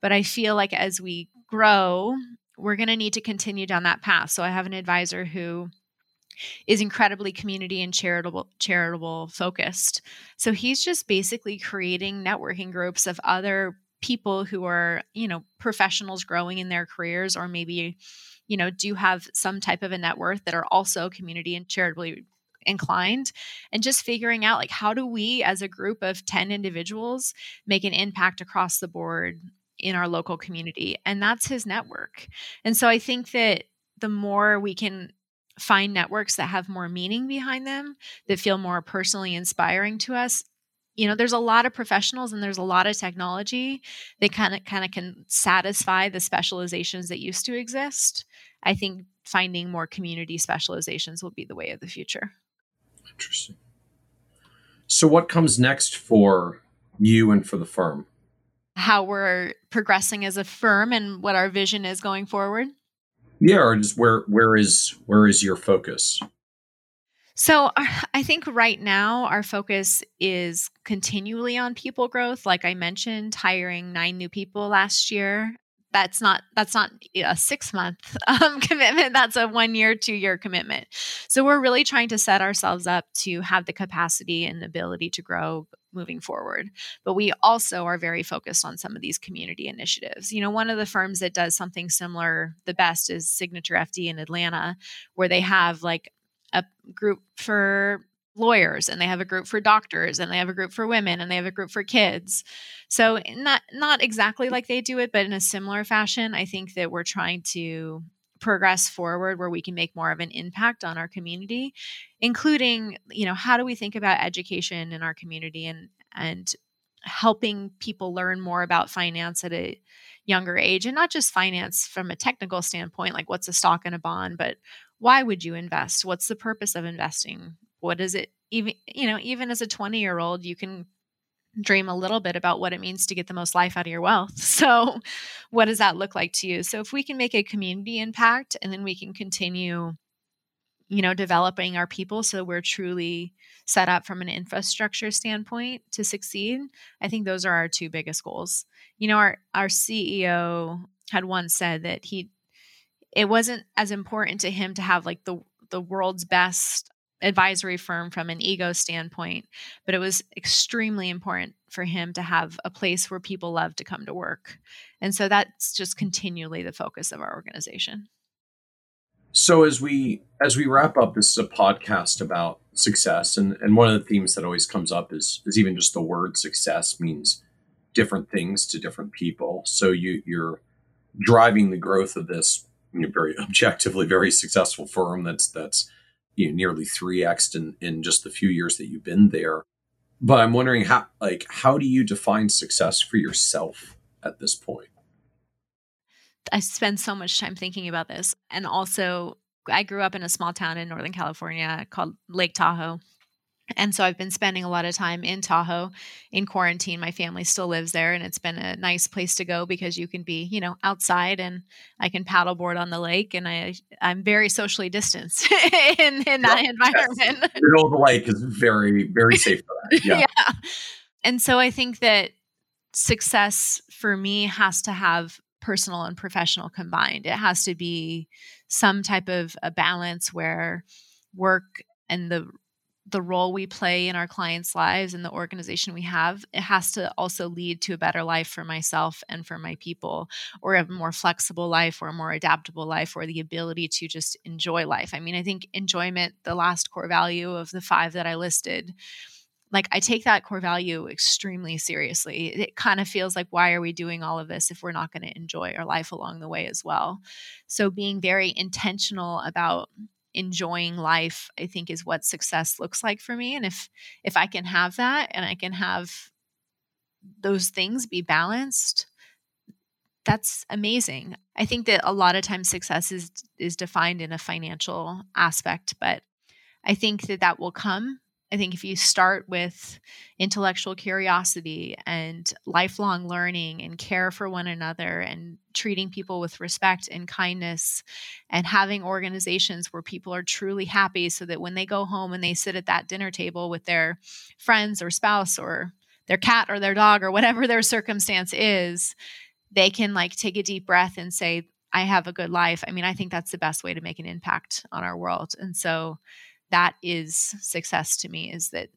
But I feel like as we grow, we're going to need to continue down that path. So I have an advisor who is incredibly community and charitable charitable focused. So he's just basically creating networking groups of other people who are, you know, professionals growing in their careers or maybe you know do have some type of a net worth that are also community and charitably inclined and just figuring out like how do we as a group of 10 individuals make an impact across the board in our local community? And that's his network. And so i think that the more we can find networks that have more meaning behind them that feel more personally inspiring to us you know there's a lot of professionals and there's a lot of technology. That kind of kind of can satisfy the specializations that used to exist. I think finding more community specializations will be the way of the future. Interesting. So what comes next for you and for the firm? How we're progressing as a firm and what our vision is going forward? Yeah or just where where is where is your focus so I think right now our focus is continually on people growth. Like I mentioned, hiring nine new people last year. That's not that's not a six month um, commitment. That's a one year, two year commitment. So we're really trying to set ourselves up to have the capacity and ability to grow moving forward. But we also are very focused on some of these community initiatives. You know, one of the firms that does something similar the best is Signature FD in Atlanta, where they have like a group for lawyers and they have a group for doctors and they have a group for women and they have a group for kids. So not not exactly like they do it but in a similar fashion I think that we're trying to progress forward where we can make more of an impact on our community including you know how do we think about education in our community and and helping people learn more about finance at a younger age and not just finance from a technical standpoint like what's a stock and a bond but why would you invest? What's the purpose of investing? What is it even you know even as a 20 year old you can dream a little bit about what it means to get the most life out of your wealth. So what does that look like to you? So if we can make a community impact and then we can continue you know developing our people so we're truly set up from an infrastructure standpoint to succeed i think those are our two biggest goals. You know our our ceo had once said that he it wasn't as important to him to have like the the world's best advisory firm from an ego standpoint, but it was extremely important for him to have a place where people love to come to work. And so that's just continually the focus of our organization. So as we as we wrap up, this is a podcast about success, and and one of the themes that always comes up is is even just the word success means different things to different people. So you you're driving the growth of this you know, very objectively very successful firm that's that's you know nearly 3x in, in just the few years that you've been there. But i'm wondering how like how do you define success for yourself at this point? I spend so much time thinking about this. And also i grew up in a small town in northern california called lake tahoe and so I've been spending a lot of time in Tahoe in quarantine. My family still lives there and it's been a nice place to go because you can be, you know, outside and I can paddleboard on the lake and I I'm very socially distanced in, in that well, environment. Yes. The middle of the lake is very, very safe for that. Yeah. yeah. And so I think that success for me has to have personal and professional combined. It has to be some type of a balance where work and the the role we play in our clients' lives and the organization we have, it has to also lead to a better life for myself and for my people, or a more flexible life, or a more adaptable life, or the ability to just enjoy life. I mean, I think enjoyment, the last core value of the five that I listed, like I take that core value extremely seriously. It kind of feels like, why are we doing all of this if we're not going to enjoy our life along the way as well? So, being very intentional about enjoying life i think is what success looks like for me and if if i can have that and i can have those things be balanced that's amazing. I think that a lot of times success is is defined in a financial aspect but i think that that will come I think if you start with intellectual curiosity and lifelong learning and care for one another and treating people with respect and kindness and having organizations where people are truly happy so that when they go home and they sit at that dinner table with their friends or spouse or their cat or their dog or whatever their circumstance is, they can like take a deep breath and say, I have a good life. I mean, I think that's the best way to make an impact on our world. And so, that is success to me is that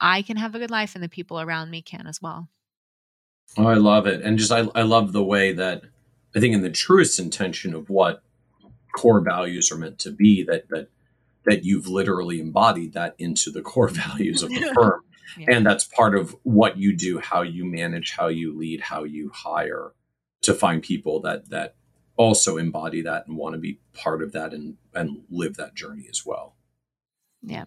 I can have a good life and the people around me can as well. Oh, I love it. And just I, I love the way that I think in the truest intention of what core values are meant to be, that that that you've literally embodied that into the core values of the firm. Yeah. And that's part of what you do, how you manage, how you lead, how you hire to find people that that also embody that and want to be part of that and and live that journey as well. Yeah.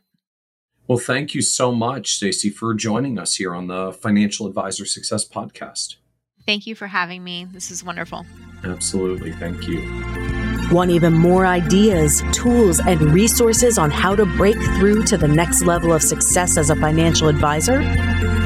Well, thank you so much, Stacy, for joining us here on the Financial Advisor Success Podcast. Thank you for having me. This is wonderful. Absolutely. Thank you. Want even more ideas, tools, and resources on how to break through to the next level of success as a financial advisor?